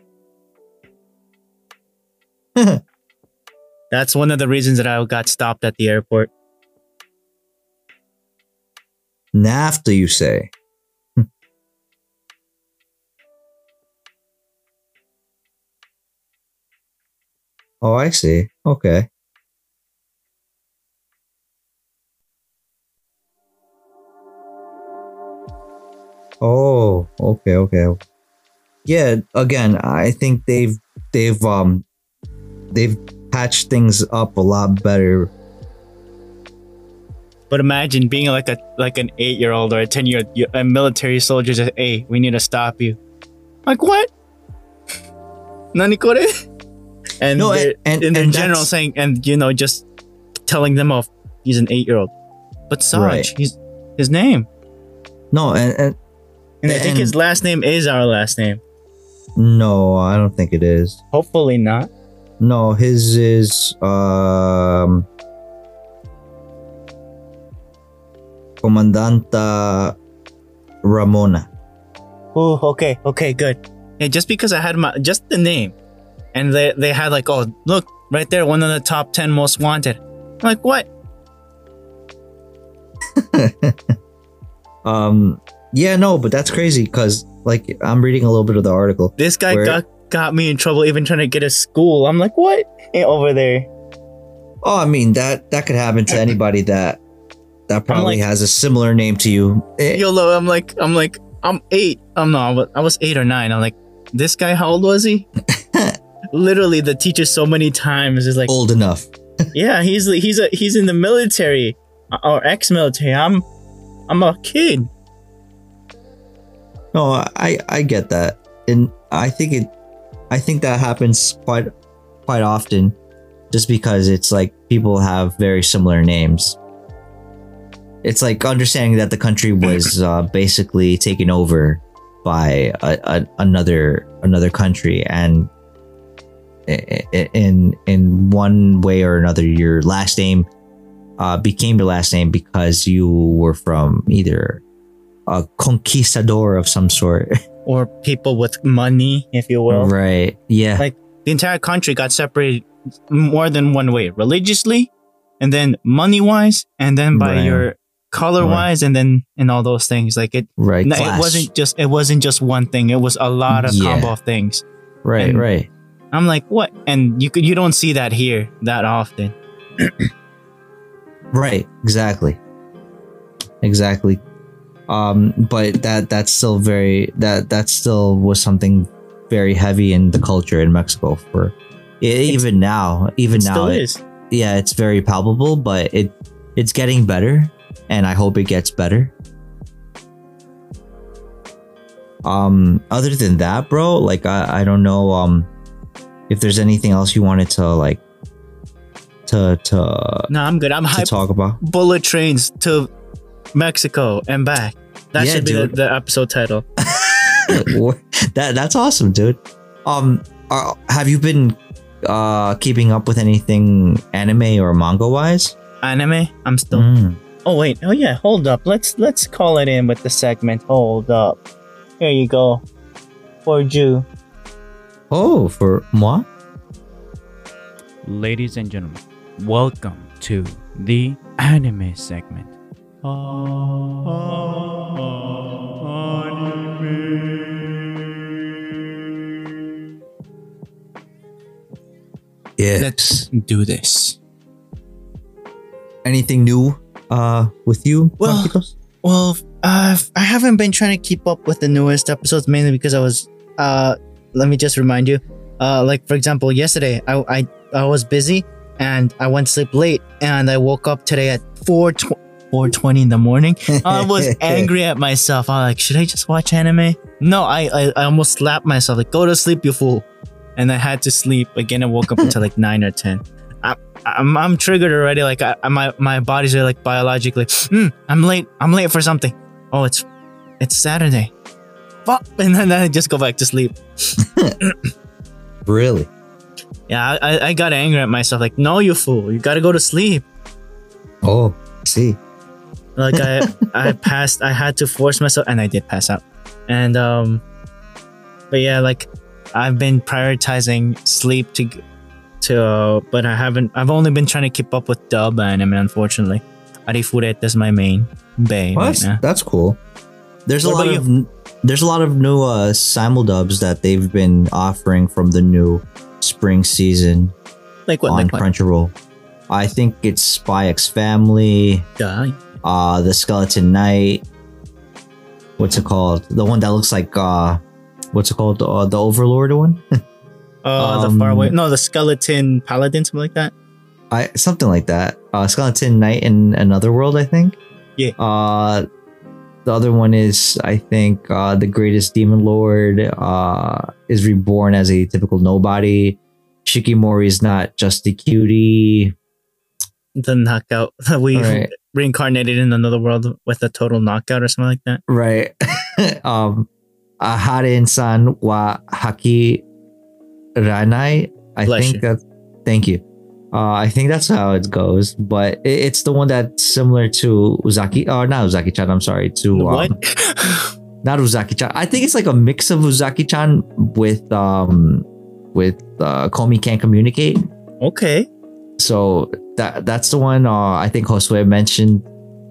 Speaker 1: That's one of the reasons that I got stopped at the airport.
Speaker 2: NAFTA, you say? Hmm. Oh, I see. Okay. Oh, okay, okay. Yeah, again, I think they've they've um they've patched things up a lot better.
Speaker 1: But imagine being like a like an eight year old or a ten year old a military soldier says, "Hey, we need to stop you." Like what? Nani kore? And
Speaker 2: No,
Speaker 1: they're-
Speaker 2: and-
Speaker 1: in
Speaker 2: and
Speaker 1: general saying and you know just telling them off. He's an eight year old, but Saj,
Speaker 2: Right.
Speaker 1: he's his name,
Speaker 2: No, and, and
Speaker 1: and I think
Speaker 2: And-
Speaker 1: his last name is our last name.
Speaker 2: No, I don't think it is.
Speaker 1: Hopefully not.
Speaker 2: No, his is um Comandanta Ramona.
Speaker 1: Oh, okay, okay, good. Yeah, just because I had my just the name, and they they had like, oh, look right there, one of the top ten most wanted. I'm like what?
Speaker 2: Um yeah, no, but that's crazy because like I'm reading a little bit of the article.
Speaker 1: This guy
Speaker 2: Where-
Speaker 1: got got me in trouble even trying to get a school. I'm like, what? Hey, over there.
Speaker 2: Oh, I mean that that could happen to anybody that that probably
Speaker 1: like-
Speaker 2: has a similar name to you. Eh,
Speaker 1: YOLO. I'm like, I'm like, I'm eight. I'm no, I was- eight or nine. I'm like, this guy, how old was he? Literally, the teacher so many times is like,
Speaker 2: old enough.
Speaker 1: yeah, he's he's a he's in the military uh, or ex-military. I'm I'm a kid.
Speaker 2: No, I I get that, and I think it, I think that happens quite quite often, just because it's like people have very similar names. It's like understanding that the country was uh, basically taken over by a, a, another another country, and in in one way or another, your last name uh, became your last name because you were from either a conquistador of some sort.
Speaker 1: Or people with money, if you will.
Speaker 2: right. Yeah.
Speaker 1: Like- The entire country got separated more than one way: religiously, and then money-wise, and then by
Speaker 2: Right.
Speaker 1: your color-wise, and then and all those things. Like it,
Speaker 2: right.
Speaker 1: no, it wasn't just it wasn't just one thing. It was a lot of
Speaker 2: Yeah.
Speaker 1: combo of things.
Speaker 2: right.
Speaker 1: and-
Speaker 2: right.
Speaker 1: I'm like, what? And you could you don't see that here that often.
Speaker 2: Right. Exactly. Exactly. Um, but that that's still very that that still was something very heavy in the culture in Mexico for e- even now. Even
Speaker 1: It
Speaker 2: now,
Speaker 1: still
Speaker 2: it-
Speaker 1: is.
Speaker 2: yeah, it's very palpable, but it it's getting better, and I hope it gets better. Um, other than that, bro, like I, I don't know um if there's anything else you wanted to like to to
Speaker 1: No, I'm good. I'm
Speaker 2: to
Speaker 1: hyped.
Speaker 2: talk about.
Speaker 1: Bullet trains to Mexico and back. That
Speaker 2: Yeah,
Speaker 1: should be the, the episode title.
Speaker 2: That that's awesome, dude. Um, uh, have you been uh keeping up with anything anime or manga wise?
Speaker 1: Anime. I'm still.
Speaker 2: Mm.
Speaker 1: Oh wait. Oh yeah. Hold up. Let's let's call it in with the segment. Hold up. Here you go. For you.
Speaker 2: Oh, for moi.
Speaker 3: Ladies and gentlemen, welcome to the anime segment.
Speaker 2: Yeah.
Speaker 1: Let's do this.
Speaker 2: anything new uh with you
Speaker 1: Well-
Speaker 2: Marquitos?
Speaker 1: Well, uh, I haven't been trying to keep up with the newest episodes mainly because I was. Uh, let me just remind you. Uh, like for example, yesterday I I, I was busy and I went to sleep late and I woke up today at 4 4:20 in the morning. I was angry at myself. I was like, should I just watch anime? No, I, I I almost slapped myself. Like, go to sleep, you fool. And I had to sleep again. I woke up until like nine or ten. I, I'm I'm triggered already. Like I, I- my my body's are like biologically. "Hmm, I'm late. I'm late for something. Oh, it's it's Saturday. Fuck. And then I just go back to sleep.
Speaker 2: really
Speaker 1: Yeah, I, I- I got angry at myself. Like, no, you fool. You gotta go to sleep.
Speaker 2: oh see
Speaker 1: like i i passed i had to force myself and i did pass out and um but yeah like i've been prioritizing sleep to to uh, but i haven't i've only been trying to keep up with dub anime unfortunately arifureta is my main bay
Speaker 2: well,
Speaker 1: right
Speaker 2: that's,
Speaker 1: now
Speaker 2: that's cool there's a lot of n- there's a lot of new uh simul dubs that they've been offering from the new spring season
Speaker 1: Like what?
Speaker 2: on
Speaker 1: Like what?
Speaker 2: Crunchyroll. I think it's Spy X Family,
Speaker 1: Yeah.
Speaker 2: Uh, the Skeleton Knight. What's it called? The one that looks like uh, what's it called? Uh, the Overlord one.
Speaker 1: Uh, the
Speaker 2: Um,
Speaker 1: far away. No, the skeleton paladin, something like that.
Speaker 2: I something like that. Uh, Skeleton Knight in another world, I think.
Speaker 1: Yeah.
Speaker 2: Uh, the other one is I think uh, the greatest demon lord uh, is reborn as a typical nobody. Shikimori is not just a cutie.
Speaker 1: The knockout. We
Speaker 2: Right.
Speaker 1: reincarnated in another world with a total knockout or something like that.
Speaker 2: Right. um, uh, Haren san wa haki ranai. I
Speaker 1: Bless
Speaker 2: think
Speaker 1: you.
Speaker 2: that. Thank you. Uh, I think that's how it goes, but it, it's the one that's similar to Uzaki, or not Uzaki-chan. I'm sorry, to um,
Speaker 1: what?
Speaker 2: not Uzaki-chan. I think it's like a mix of Uzaki-chan with um with uh, Komi can't communicate.
Speaker 1: okay.
Speaker 2: So that that's the one uh, I think Josue mentioned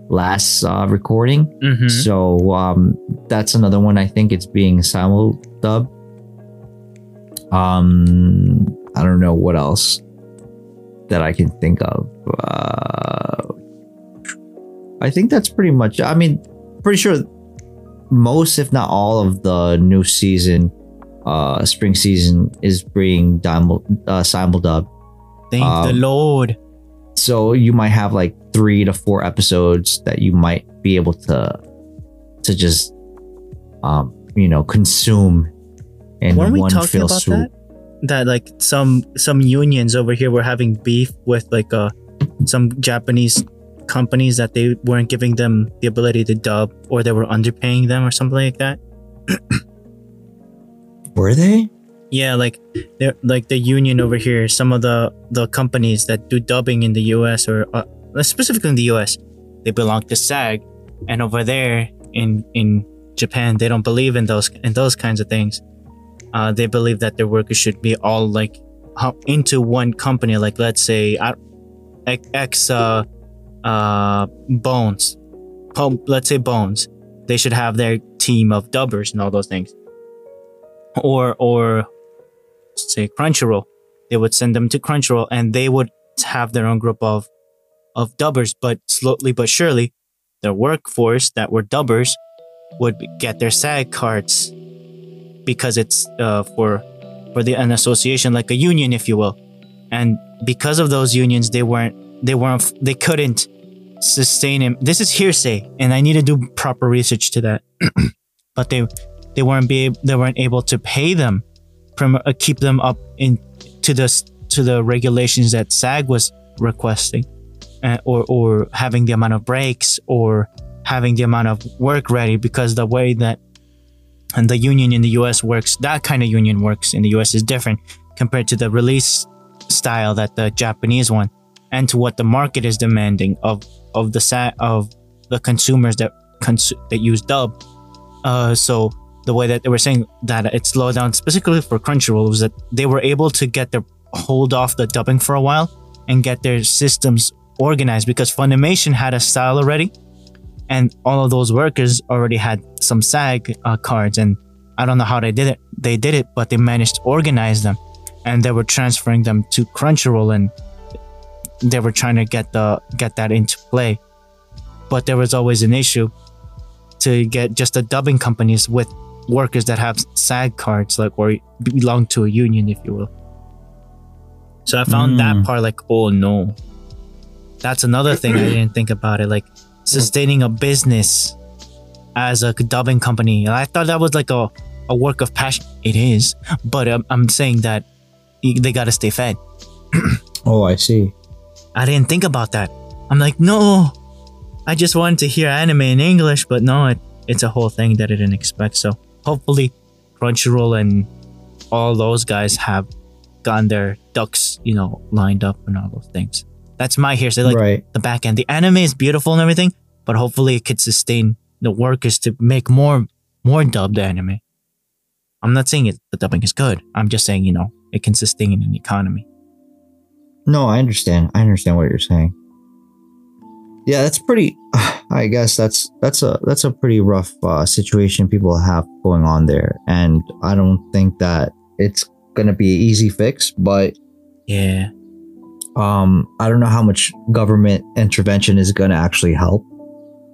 Speaker 2: last uh, recording.
Speaker 1: Mm-hmm.
Speaker 2: So um, that's another one. I think it's being simul dubbed. Um, I don't know what else that I can think of. Uh, I think that's pretty much. I mean, pretty sure most, if not all, of the new season, uh, spring season is being dimul- uh, simul dubbed.
Speaker 1: Thank the
Speaker 2: um,
Speaker 1: Lord.
Speaker 2: So you might have like three to four episodes that you might be able to to just um you know consume in
Speaker 1: Weren't we
Speaker 2: one
Speaker 1: talking
Speaker 2: fell
Speaker 1: about
Speaker 2: swoop.
Speaker 1: that? That like some some unions over here were having beef with like uh some Japanese companies that they weren't giving them the ability to dub or they were underpaying them or something like that.
Speaker 2: Were they?
Speaker 1: Yeah, like like the union over here. Some of the the companies that do dubbing in the U.S. or uh, specifically in the U.S. they belong to SAG, and over there in in Japan they don't believe in those in those kinds of things. Uh, they believe that their workers should be all like into one company. Like let's say X- uh, uh, Bones, let's say Bones, they should have their team of dubbers and all those things. Or or say Crunchyroll, they would send them to Crunchyroll and they would have their own group of of dubbers. But slowly but surely, their workforce that were dubbers would get their SAG cards because it's uh, for for the an association like a union, if you will. And because of those unions, they weren't they weren't they couldn't sustain him. This is hearsay, and I need to do proper research to that. but they they weren't be they weren't able to pay them from uh, keep them up in to the to the regulations that SAG was requesting, uh, or or having the amount of breaks or having the amount of work ready because the way that and the union in the US works that kind of union works in the US is different compared to the release style that the Japanese one and to what the market is demanding of of the sa- of the consumers that that use dub. Uh so the way that they were saying that it slowed down specifically for Crunchyroll was that they were able to get their hold off the dubbing for a while and get their systems organized because Funimation had a style already and all of those workers already had some SAG uh, cards and I don't know how they did it they did it but they managed to organize them and they were transferring them to Crunchyroll and they were trying to get the get that into play. But there was always an issue to get just the dubbing companies with workers that have SAG cards, like or belong to a union, if you will. So I found that
Speaker 2: Mm.
Speaker 1: part like, oh no, that's another thing I didn't think about it. Like sustaining a business as a dubbing company, I thought that was like a a work of passion. It is, but um, I'm saying that they got to stay fed.
Speaker 2: Oh, I see.
Speaker 1: I didn't think about that. I'm like, no, I just wanted to hear anime in English, but no, it, it's a whole thing that I didn't expect. So hopefully, Crunchyroll and all those guys have gotten their ducks, you know, lined up and all those things. That's my hearsay. Like
Speaker 2: right.
Speaker 1: the back end, the anime is beautiful and everything, but hopefully, it could sustain the work is to make more more dubbed anime. I'm not saying it, the dubbing is good. I'm just saying, you know, it can sustain an economy.
Speaker 2: No, I understand. I understand what you're saying. Yeah, that's pretty. I guess that's that's a that's a pretty rough uh, situation people have going on there, and I don't think that it's gonna be an easy fix. But
Speaker 1: Yeah.
Speaker 2: Um, I don't know how much government intervention is going to actually help.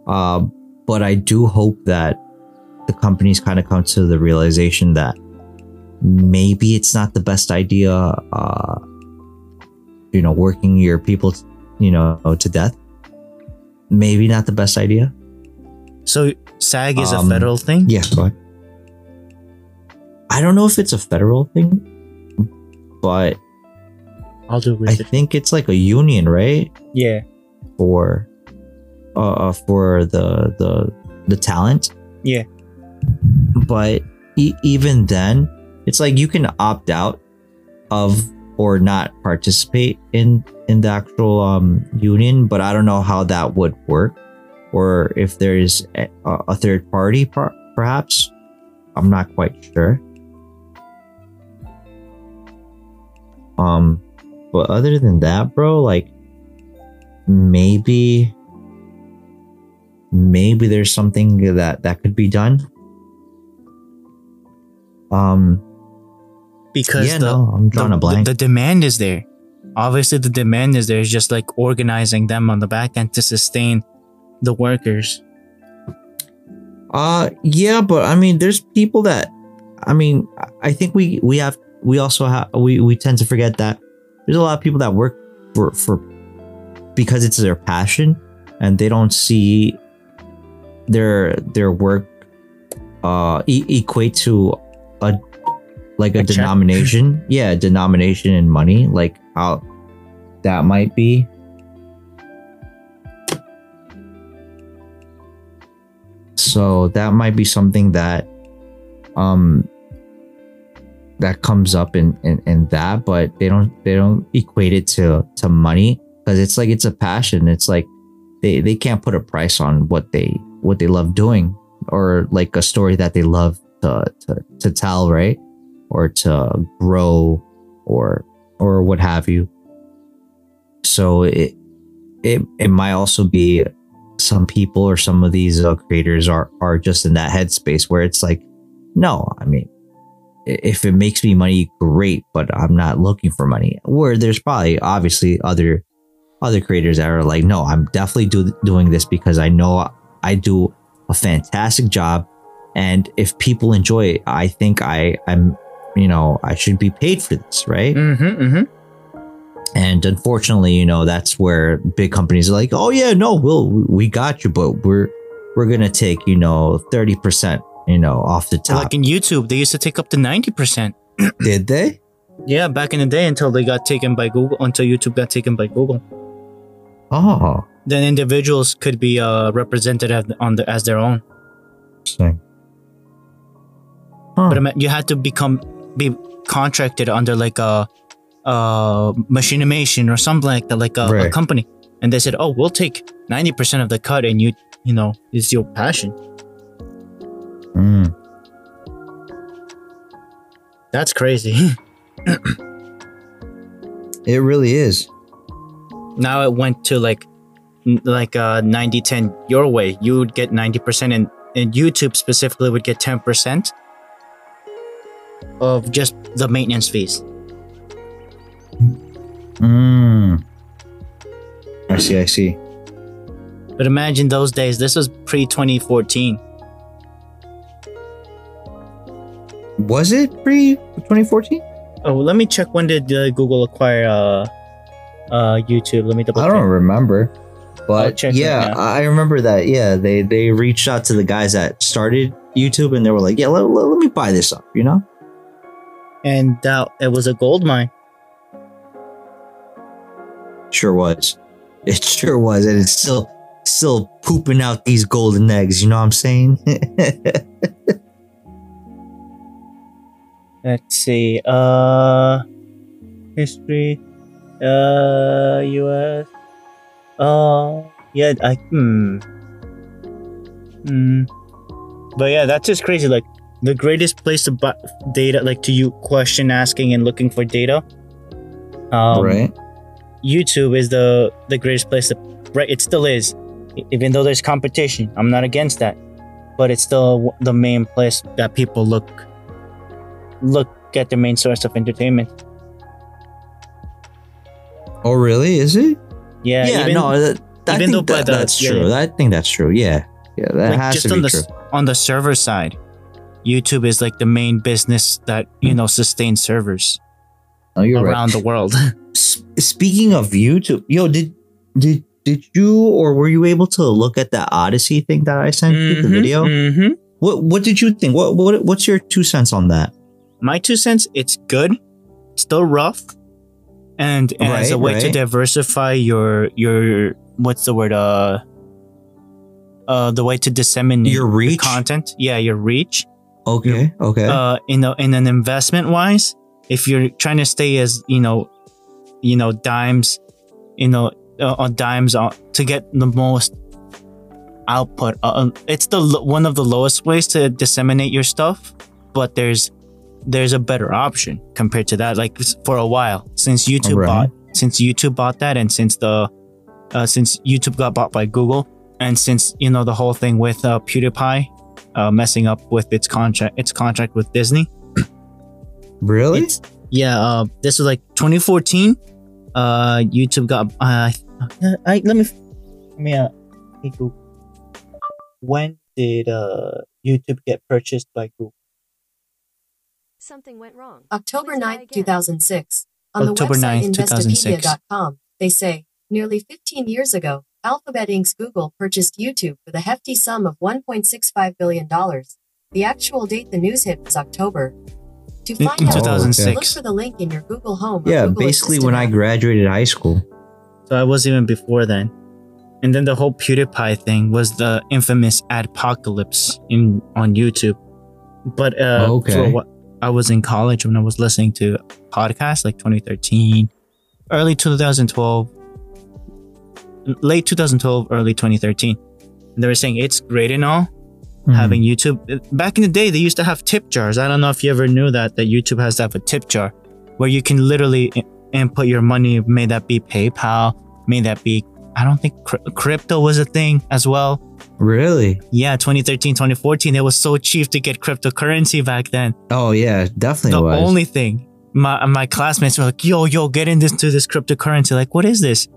Speaker 2: Uh, but I do hope that the companies kind of come to the realization that maybe it's not the best idea, uh, you know, working your people, you know, to death. Maybe not the best idea.
Speaker 1: So SAG is
Speaker 2: Um,
Speaker 1: a federal thing.
Speaker 2: Yeah, go ahead. I don't know if it's a federal thing, but
Speaker 1: I'll do
Speaker 2: I think it's like a union, right?
Speaker 1: yeah.
Speaker 2: For uh for the the the talent.
Speaker 1: Yeah.
Speaker 2: But e- even then, it's like you can opt out of or not participate in in the actual um union, but I don't know how that would work or if there's a, a third party per- perhaps. I'm not quite sure. Um, but other than that, bro, like maybe maybe there's something that that could be done. Um,
Speaker 1: Because
Speaker 2: yeah,
Speaker 1: the,
Speaker 2: no, I'm drawing
Speaker 1: the,
Speaker 2: a blank.
Speaker 1: the demand is there. Obviously, the demand is there. It's just like organizing them on the back end to sustain the workers.
Speaker 2: Uh yeah, but I mean there's people that I mean I think we we have we also have we we tend to forget that there's a lot of people that work for for because it's their passion and they don't see their their work uh e- equate to a like a,
Speaker 1: A check?
Speaker 2: denomination. Yeah denomination in money like how that might be. So that might be something that um that comes up in, in in that but they don't they don't equate it to to money because it's like it's a passion. It's like they they can't put a price on what they what they love doing or like a story that they love to to, to tell right or to grow or or what have you. So it it it might also be some people or some of these uh, creators are are just in that headspace where it's like no i mean if it makes me money great but i'm not looking for money. Where there's probably obviously other other creators that are like no i'm definitely do, doing this because i know i do a fantastic job. And if people enjoy it i think i i'm you know i should be paid for this right
Speaker 1: Mm-hmm. Mm-hmm.
Speaker 2: and unfortunately, you know, that's where big companies are like, "Oh yeah, no, we'll we got you, but we're we're gonna take you know thirty percent, you know, off the top."
Speaker 1: Like in YouTube, they used to take up to ninety percent.
Speaker 2: Did they?
Speaker 1: Yeah, back in the day until they got taken by Google, until YouTube got taken by Google.
Speaker 2: Oh,
Speaker 1: Then individuals could be uh, represented as, on the, as their own.
Speaker 2: interesting. Huh.
Speaker 1: But I mean, you had to become be contracted under like a, a machinimation or something like that, like a, a company. And they said, "Oh, we'll take ninety percent of the cut, and you, you know, it's your passion."
Speaker 2: Mm.
Speaker 1: That's crazy.
Speaker 2: It really is.
Speaker 1: now it went to like, like uh 90 10 your way. You would get ninety percent, and and YouTube specifically would get ten percent of just the maintenance fees.
Speaker 2: Mm. I see. I see.
Speaker 1: But imagine those days. This was pre 2014.
Speaker 2: Was it pre 2014?
Speaker 1: Oh, let me check. When did uh, Google acquire uh, uh, YouTube? Let me double
Speaker 2: I don't remember. But yeah. I remember that. Yeah, they they reached out to the guys that started YouTube, and they were like, "Yeah, let, let, let me buy this up," you know.
Speaker 1: And that it was a gold mine.
Speaker 2: Sure was. It sure was, and it's still still pooping out these golden eggs. You know what I'm saying?
Speaker 1: Let's see. Uh, history. Uh, U.S. Uh, yeah. I hmm. Hmm. But yeah, that's just crazy. Like the greatest place to buy data, like to you question asking and looking for data. Um,
Speaker 2: right.
Speaker 1: YouTube is the the greatest place to right it still is even though there's competition I'm not against that but it's still the main place that people look look at the main source of entertainment
Speaker 2: Oh, really? Is it?
Speaker 1: Yeah,
Speaker 2: Yeah,
Speaker 1: even,
Speaker 2: no, that, I
Speaker 1: even
Speaker 2: think
Speaker 1: though by
Speaker 2: that,
Speaker 1: the-
Speaker 2: that's
Speaker 1: yeah,
Speaker 2: true.
Speaker 1: yeah.
Speaker 2: I think that's true. Yeah, yeah, that
Speaker 1: like
Speaker 2: has
Speaker 1: just
Speaker 2: to
Speaker 1: on
Speaker 2: be
Speaker 1: the
Speaker 2: true.
Speaker 1: on the server side, YouTube is like the main business that you know sustains servers
Speaker 2: Oh, you're right.
Speaker 1: around the world.
Speaker 2: S- speaking of YouTube, yo, did did did you or were you able to look at that Odysee thing that I sent you, the video?
Speaker 1: hmm
Speaker 2: What what did you think? What what what's your two cents on that?
Speaker 1: My two cents, it's good, still rough, and as a
Speaker 2: Right,
Speaker 1: way to diversify your your what's the word uh uh the way to disseminate
Speaker 2: Your reach?
Speaker 1: content. Yeah, your reach.
Speaker 2: Okay, okay.
Speaker 1: uh in a, in an investment wise if you're trying to stay as you know you know dimes you know uh, on dimes on, to get the most output uh, um, it's the one of the lowest ways to disseminate your stuff but there's there's a better option compared to that like for a while since youtube
Speaker 2: Right.
Speaker 1: bought since youtube bought that and since the uh, since youtube got bought by google and since you know the whole thing with uh, pewdiepie uh, messing up with its contract its contract with disney
Speaker 2: really?
Speaker 1: it's yeah uh this was like 2014 uh youtube got uh I, let me let me uh Google. when did uh youtube get purchased by google
Speaker 4: Something went wrong.
Speaker 5: October
Speaker 4: Please try
Speaker 5: 9th, 2006. On
Speaker 1: October
Speaker 5: the
Speaker 1: 9th,
Speaker 5: website
Speaker 1: 2006.
Speaker 5: Investopedia.com, they say, nearly 15 years ago, Alphabet Inc.'s Google purchased YouTube for the hefty sum of $1.65 billion. The actual date the news hit was October. To
Speaker 1: in,
Speaker 5: find
Speaker 1: in
Speaker 5: out,
Speaker 1: 2006
Speaker 5: look for the link in your Google Home.
Speaker 2: Yeah,
Speaker 5: Google
Speaker 2: basically
Speaker 5: Assistant
Speaker 2: when I graduated high school.
Speaker 1: so i was even before then and then the whole pewdiepie thing was the infamous adpocalypse in on youtube but uh
Speaker 2: Okay.
Speaker 1: for what i was in college when i was listening to podcasts like 2013 early 2012 late 2012 early 2013 they were saying it's great and all
Speaker 2: Mhm.
Speaker 1: having youtube back in the day they used to have tip jars i don't know if you ever knew that that youtube has to have a tip jar where you can literally i- input your money may that be paypal may that be i don't think cr- crypto was a thing as well
Speaker 2: really?
Speaker 1: yeah 2013 2014 it was so cheap to get cryptocurrency back then
Speaker 2: Oh yeah, definitely
Speaker 1: the
Speaker 2: was.
Speaker 1: only thing my my classmates were like, "Yo, yo, get into this cryptocurrency." Like, what is this?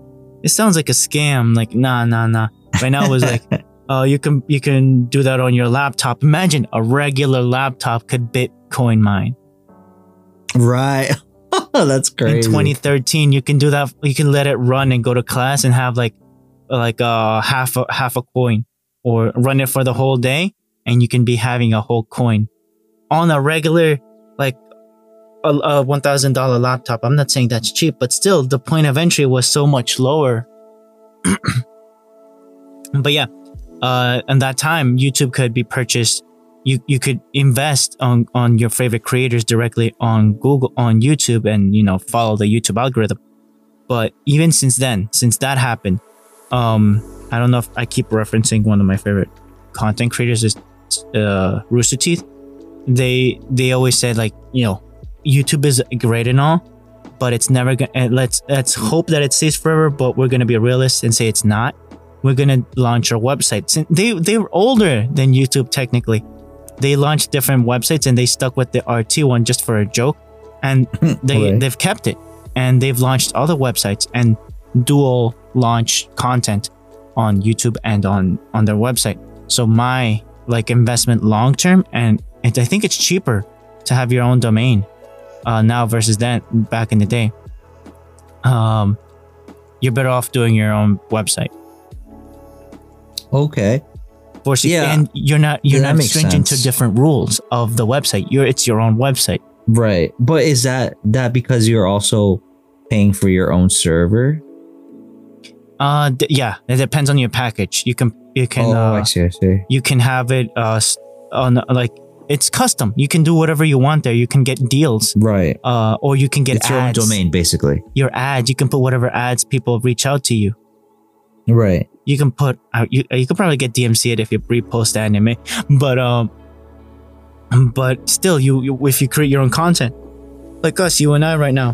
Speaker 1: It sounds like a scam. Like, nah, nah, nah. Right now, it was like, uh, you can you can do that on your laptop. Imagine a regular laptop could Bitcoin mine.
Speaker 2: right. That's crazy.
Speaker 1: In 2013, you can do that. You can let it run and go to class and have like like uh half a half a coin, or run it for the whole day, and you can be having a whole coin on a regular a, a one thousand dollar laptop. I'm not saying that's cheap, but still, the point of entry was so much lower. but yeah, uh, and that time YouTube could be purchased. You you could invest on on your favorite creators directly on Google on YouTube and you know follow the YouTube algorithm. But even since then, since that happened, um, I don't know if I keep referencing one of my favorite content creators is uh, Rooster Teeth. They they always said like you know YouTube is great and all, but it's never gonna. Eh, let's let's hope that it stays forever. But we're gonna be realists and say it's not. We're gonna launch our website. Since they they were older than YouTube technically, they launched different websites and they stuck with the RT one just for a joke, and they
Speaker 2: Right.
Speaker 1: they've kept it and they've launched other websites and dual launch content on YouTube and on on their website. So my like investment long term and it, I think it's cheaper to have your own domain uh, now versus then back in the day. Um, you're better off doing your own website.
Speaker 2: okay.
Speaker 1: For sec-
Speaker 2: Yeah.
Speaker 1: and you're not you're
Speaker 2: Yeah,
Speaker 1: not stringent to different rules of the website. You're it's your own website.
Speaker 2: Right. But is that that because you're also paying for your own server?
Speaker 1: Uh, d- yeah, it depends on your package. You can you can
Speaker 2: oh,
Speaker 1: uh,
Speaker 2: I see. I see.
Speaker 1: you can have it uh on like it's custom. You can do whatever you want there. You can get deals.
Speaker 2: Right.
Speaker 1: Uh, or you can get
Speaker 2: it's your own domain, basically.
Speaker 1: Your ads. You can put whatever ads people reach out to you.
Speaker 2: Right.
Speaker 1: You can put uh, you you could probably get DMC it if you repost anime, but um, but still, you, you if you create your own content, like us, you and I right now,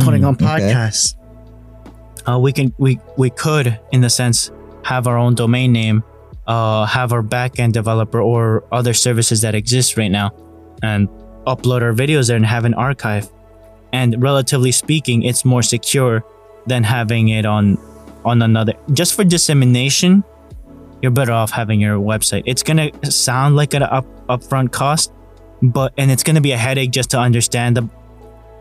Speaker 1: putting
Speaker 2: Mm,
Speaker 1: on
Speaker 2: okay.
Speaker 1: podcasts. Uh, we can we we could in the sense have our own domain name, uh, have our backend developer or other services that exist right now, and upload our videos there and have an archive. and relatively speaking, it's more secure than having it on on another. Just for dissemination, you're better off having your website. It's gonna sound like an up upfront cost, but and it's gonna be a headache just to understand the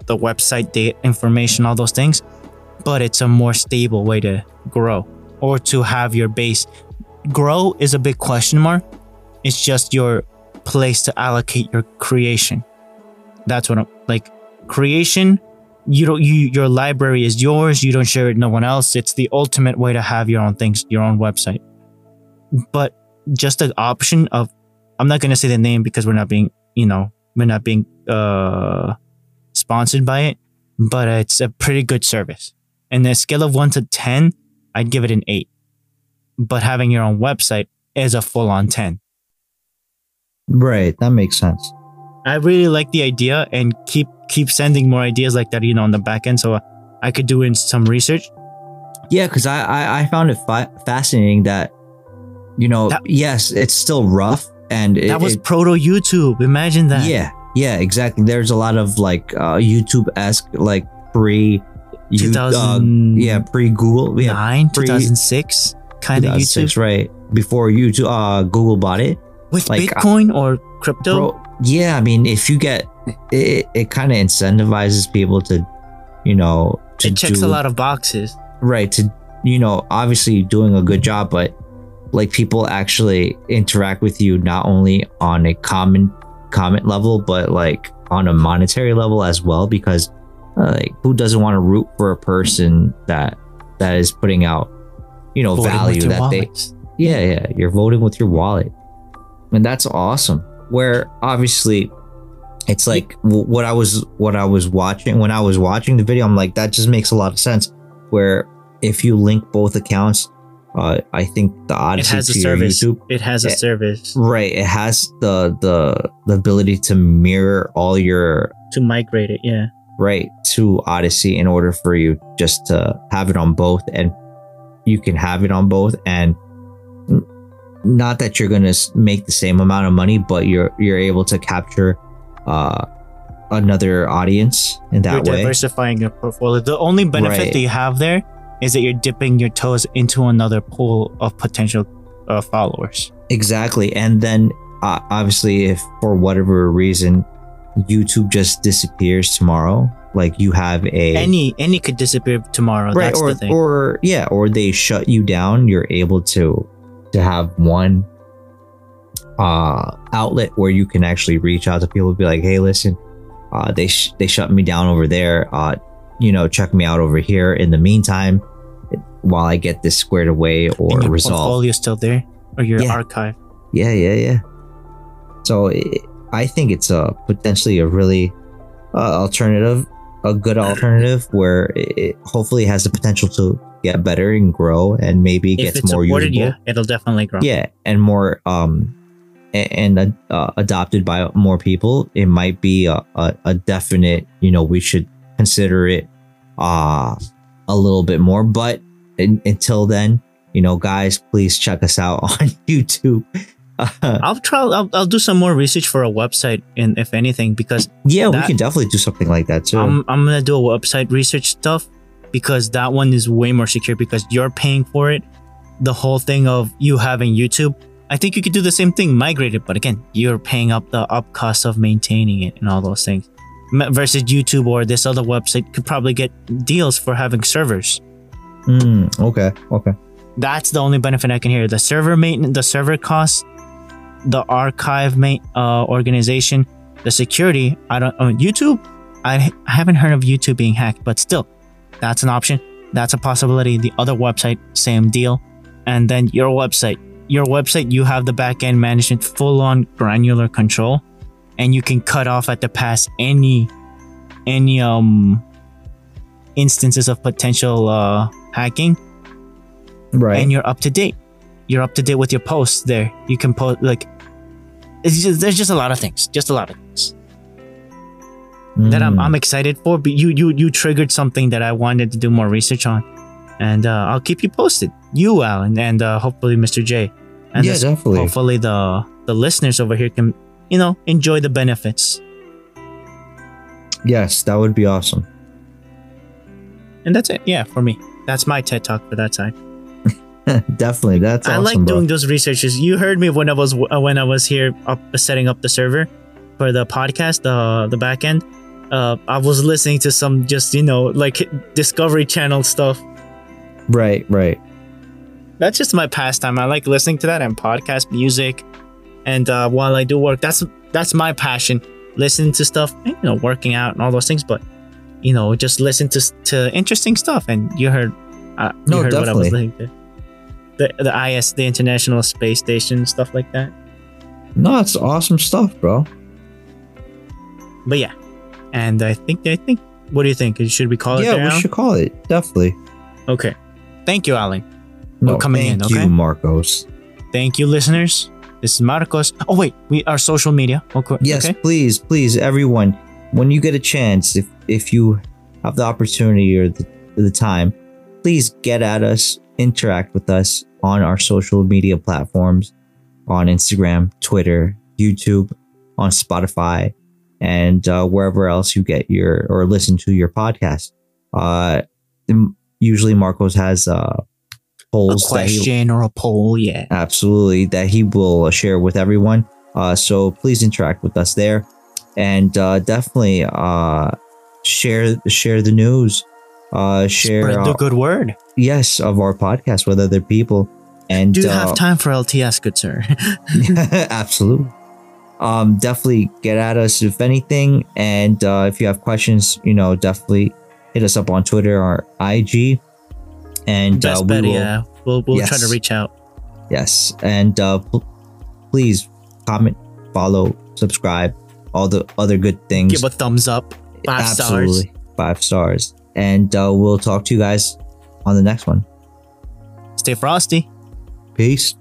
Speaker 1: the website date information, all those things. But it's a more stable way to grow or to have your base grow is a big question mark. It's just your place to allocate your creation. That's what I'm like. Creation, you don't you your library is yours. You don't share it with no one else. It's the ultimate way to have your own things, your own website. But just the option of, I'm not gonna say the name because we're not being, you know, we're not being uh sponsored by it. But it's a pretty good service. And the scale of one to ten, I'd give it an eight. But having your own website is a full on ten.
Speaker 2: Right. That makes sense.
Speaker 1: I really like the idea and keep keep sending more ideas like that, you know, on the back end, so I could do in some research.
Speaker 2: Yeah, because I, I I found it fi- fascinating that you know
Speaker 1: That-
Speaker 2: yes it's still rough and it,
Speaker 1: that was
Speaker 2: it-
Speaker 1: proto YouTube. Imagine that.
Speaker 2: yeah yeah exactly. There's a lot of like uh, YouTube esque like pre you uh,
Speaker 1: 2000
Speaker 2: yeah pre Google yeah
Speaker 1: nine,
Speaker 2: pre-
Speaker 1: 2006 kind of
Speaker 2: 2006,
Speaker 1: YouTube
Speaker 2: right before YouTube uh Google bought it.
Speaker 1: with
Speaker 2: like,
Speaker 1: Bitcoin or crypto.
Speaker 2: Bro, yeah, I mean, if you get it, it kind of incentivizes people to, you know, to
Speaker 1: it checks
Speaker 2: do,
Speaker 1: a lot of boxes.
Speaker 2: right to, you know, obviously doing a good job, but like people actually interact with you not only on a common comment level, but like on a monetary level as well, because uh, like who doesn't want to root for a person that that is putting out, you know,
Speaker 1: Voting
Speaker 2: value that they yeah, yeah, you're voting with your wallet. And that's awesome. Where obviously it's like what I was what I was watching when I was watching the video I'm like that just makes a lot of sense where if you link both accounts uh I think the
Speaker 1: It
Speaker 2: Odysee
Speaker 1: has a service.
Speaker 2: YouTube
Speaker 1: It has a
Speaker 2: Yeah.
Speaker 1: service
Speaker 2: right it has the the the ability to mirror all your
Speaker 1: to migrate it. Yeah.
Speaker 2: right to Odysee in order for you just to have it on both and you can have it on both and not that you're going to make the same amount of money but you're you're able to capture uh another audience in that
Speaker 1: you're
Speaker 2: way
Speaker 1: diversifying your portfolio. The only benefit
Speaker 2: Right.
Speaker 1: that you have there is that you're dipping your toes into another pool of potential uh, followers.
Speaker 2: exactly and then uh, obviously if for whatever reason YouTube just disappears tomorrow like you have a
Speaker 1: Any any could disappear tomorrow.
Speaker 2: right
Speaker 1: That's
Speaker 2: or
Speaker 1: the thing.
Speaker 2: or yeah or they shut you down you're able to to have one uh outlet where you can actually reach out to people be like hey listen uh they sh- they shut me down over there uh you know check me out over here in the meantime while i get this squared away or
Speaker 1: and your
Speaker 2: resolved
Speaker 1: portfolio still there or your
Speaker 2: Yeah.
Speaker 1: archive.
Speaker 2: yeah yeah yeah so it, i think it's a potentially a really uh, alternative a good alternative where it, hopefully has the potential to get better and grow and maybe
Speaker 1: If
Speaker 2: gets
Speaker 1: it's
Speaker 2: more
Speaker 1: supported,
Speaker 2: usable.
Speaker 1: yeah, it'll definitely grow.
Speaker 2: yeah and more um a- and uh, adopted by more people it might be a, a, a definite you know we should consider it uh a little bit more. But in, until then you know guys please check us out on youtube. uh,
Speaker 1: I'll try. I'll, I'll do some more research for a website, and if anything, because
Speaker 2: yeah we can definitely do something like that too
Speaker 1: I'm I'm gonna do a website research stuff because that one is way more secure because you're paying for it. The whole thing of you having YouTube, I think you could do the same thing, migrate it, but again, you're paying up the up cost of maintaining it and all those things. Versus YouTube or this other website could probably get deals for having servers.
Speaker 2: Mm, okay okay
Speaker 1: That's the only benefit I can hear. The server maintenance, the server costs, the archive ma- uh, organization, the security. I don't. I YouTube. I, I haven't heard of YouTube being hacked, but still, that's an option. That's a possibility. The other website, same deal. And then your website. Your website, you have the back end management, full on granular control, and you can cut off at the pass any any um instances of potential uh, hacking
Speaker 2: right
Speaker 1: and you're up to date. You're up to date with your posts there. You can post like it's just, there's just a lot of things, just a lot of things that I'm,
Speaker 2: Mm.
Speaker 1: I'm excited for. But you you you triggered something that I wanted to do more research on, and uh, I'll keep you posted. You Alan and uh, hopefully Mr. J, and
Speaker 2: yeah definitely
Speaker 1: hopefully the the listeners over here can you know enjoy the benefits.
Speaker 2: Yes, that would be awesome.
Speaker 1: And that's it. Yeah, for me. That's my TED talk for that side.
Speaker 2: Definitely, that's
Speaker 1: I
Speaker 2: awesome,
Speaker 1: like
Speaker 2: bro.
Speaker 1: doing those researches. You heard me when I was uh, when I was here up setting up the server for the podcast, the the back end. Uh, I was listening to some just you know like Discovery Channel stuff.
Speaker 2: right, right.
Speaker 1: That's just my pastime. I like listening to that and podcast music. And uh, while I do work, that's that's my passion. Listening to stuff, you know, working out and all those things. But you know, just listen to to interesting stuff. And you heard, uh, you
Speaker 2: No,
Speaker 1: heard what I was
Speaker 2: definitely.
Speaker 1: listening to. The the IS, the International Space Station, stuff like that.
Speaker 2: No, it's awesome stuff, bro.
Speaker 1: But yeah, and I think I think. What do you think? Should we call it
Speaker 2: yeah, we
Speaker 1: Alan?
Speaker 2: should call it. Definitely.
Speaker 1: Okay. Thank you, Alan.
Speaker 2: No,
Speaker 1: coming in,
Speaker 2: thank
Speaker 1: okay?
Speaker 2: you, Marcos.
Speaker 1: Thank you, listeners. This is Marcos. Oh wait, we our social media. Okay.
Speaker 2: Yes,
Speaker 1: Okay.
Speaker 2: please, please, everyone. When you get a chance, if if you have the opportunity or the, the time, please get at us, interact with us on our social media platforms, on Instagram, Twitter, YouTube, on Spotify, and uh, wherever else you get your or listen to your podcast. Uh, usually Marcos has uh
Speaker 1: A
Speaker 2: polls he,
Speaker 1: question or a poll, yeah.
Speaker 2: absolutely that he will share with everyone uh, so please interact with us there and uh, definitely uh, share share the news uh, share
Speaker 1: Spread the
Speaker 2: uh,
Speaker 1: good word.
Speaker 2: yes of our podcast with other people and
Speaker 1: Do you
Speaker 2: uh,
Speaker 1: have time for LTS, good sir?
Speaker 2: absolutely um definitely get at us if anything and uh, if you have questions you know definitely hit us up on twitter or ig and uh, we
Speaker 1: bet,
Speaker 2: will,
Speaker 1: yeah. We'll we'll try to reach out.
Speaker 2: Yes, and uh, pl- please comment, follow, subscribe, all the other good things.
Speaker 1: Give a thumbs up. Five stars.
Speaker 2: Absolutely, five stars, and uh, we'll talk to you guys on the next one.
Speaker 1: Stay frosty.
Speaker 2: Peace.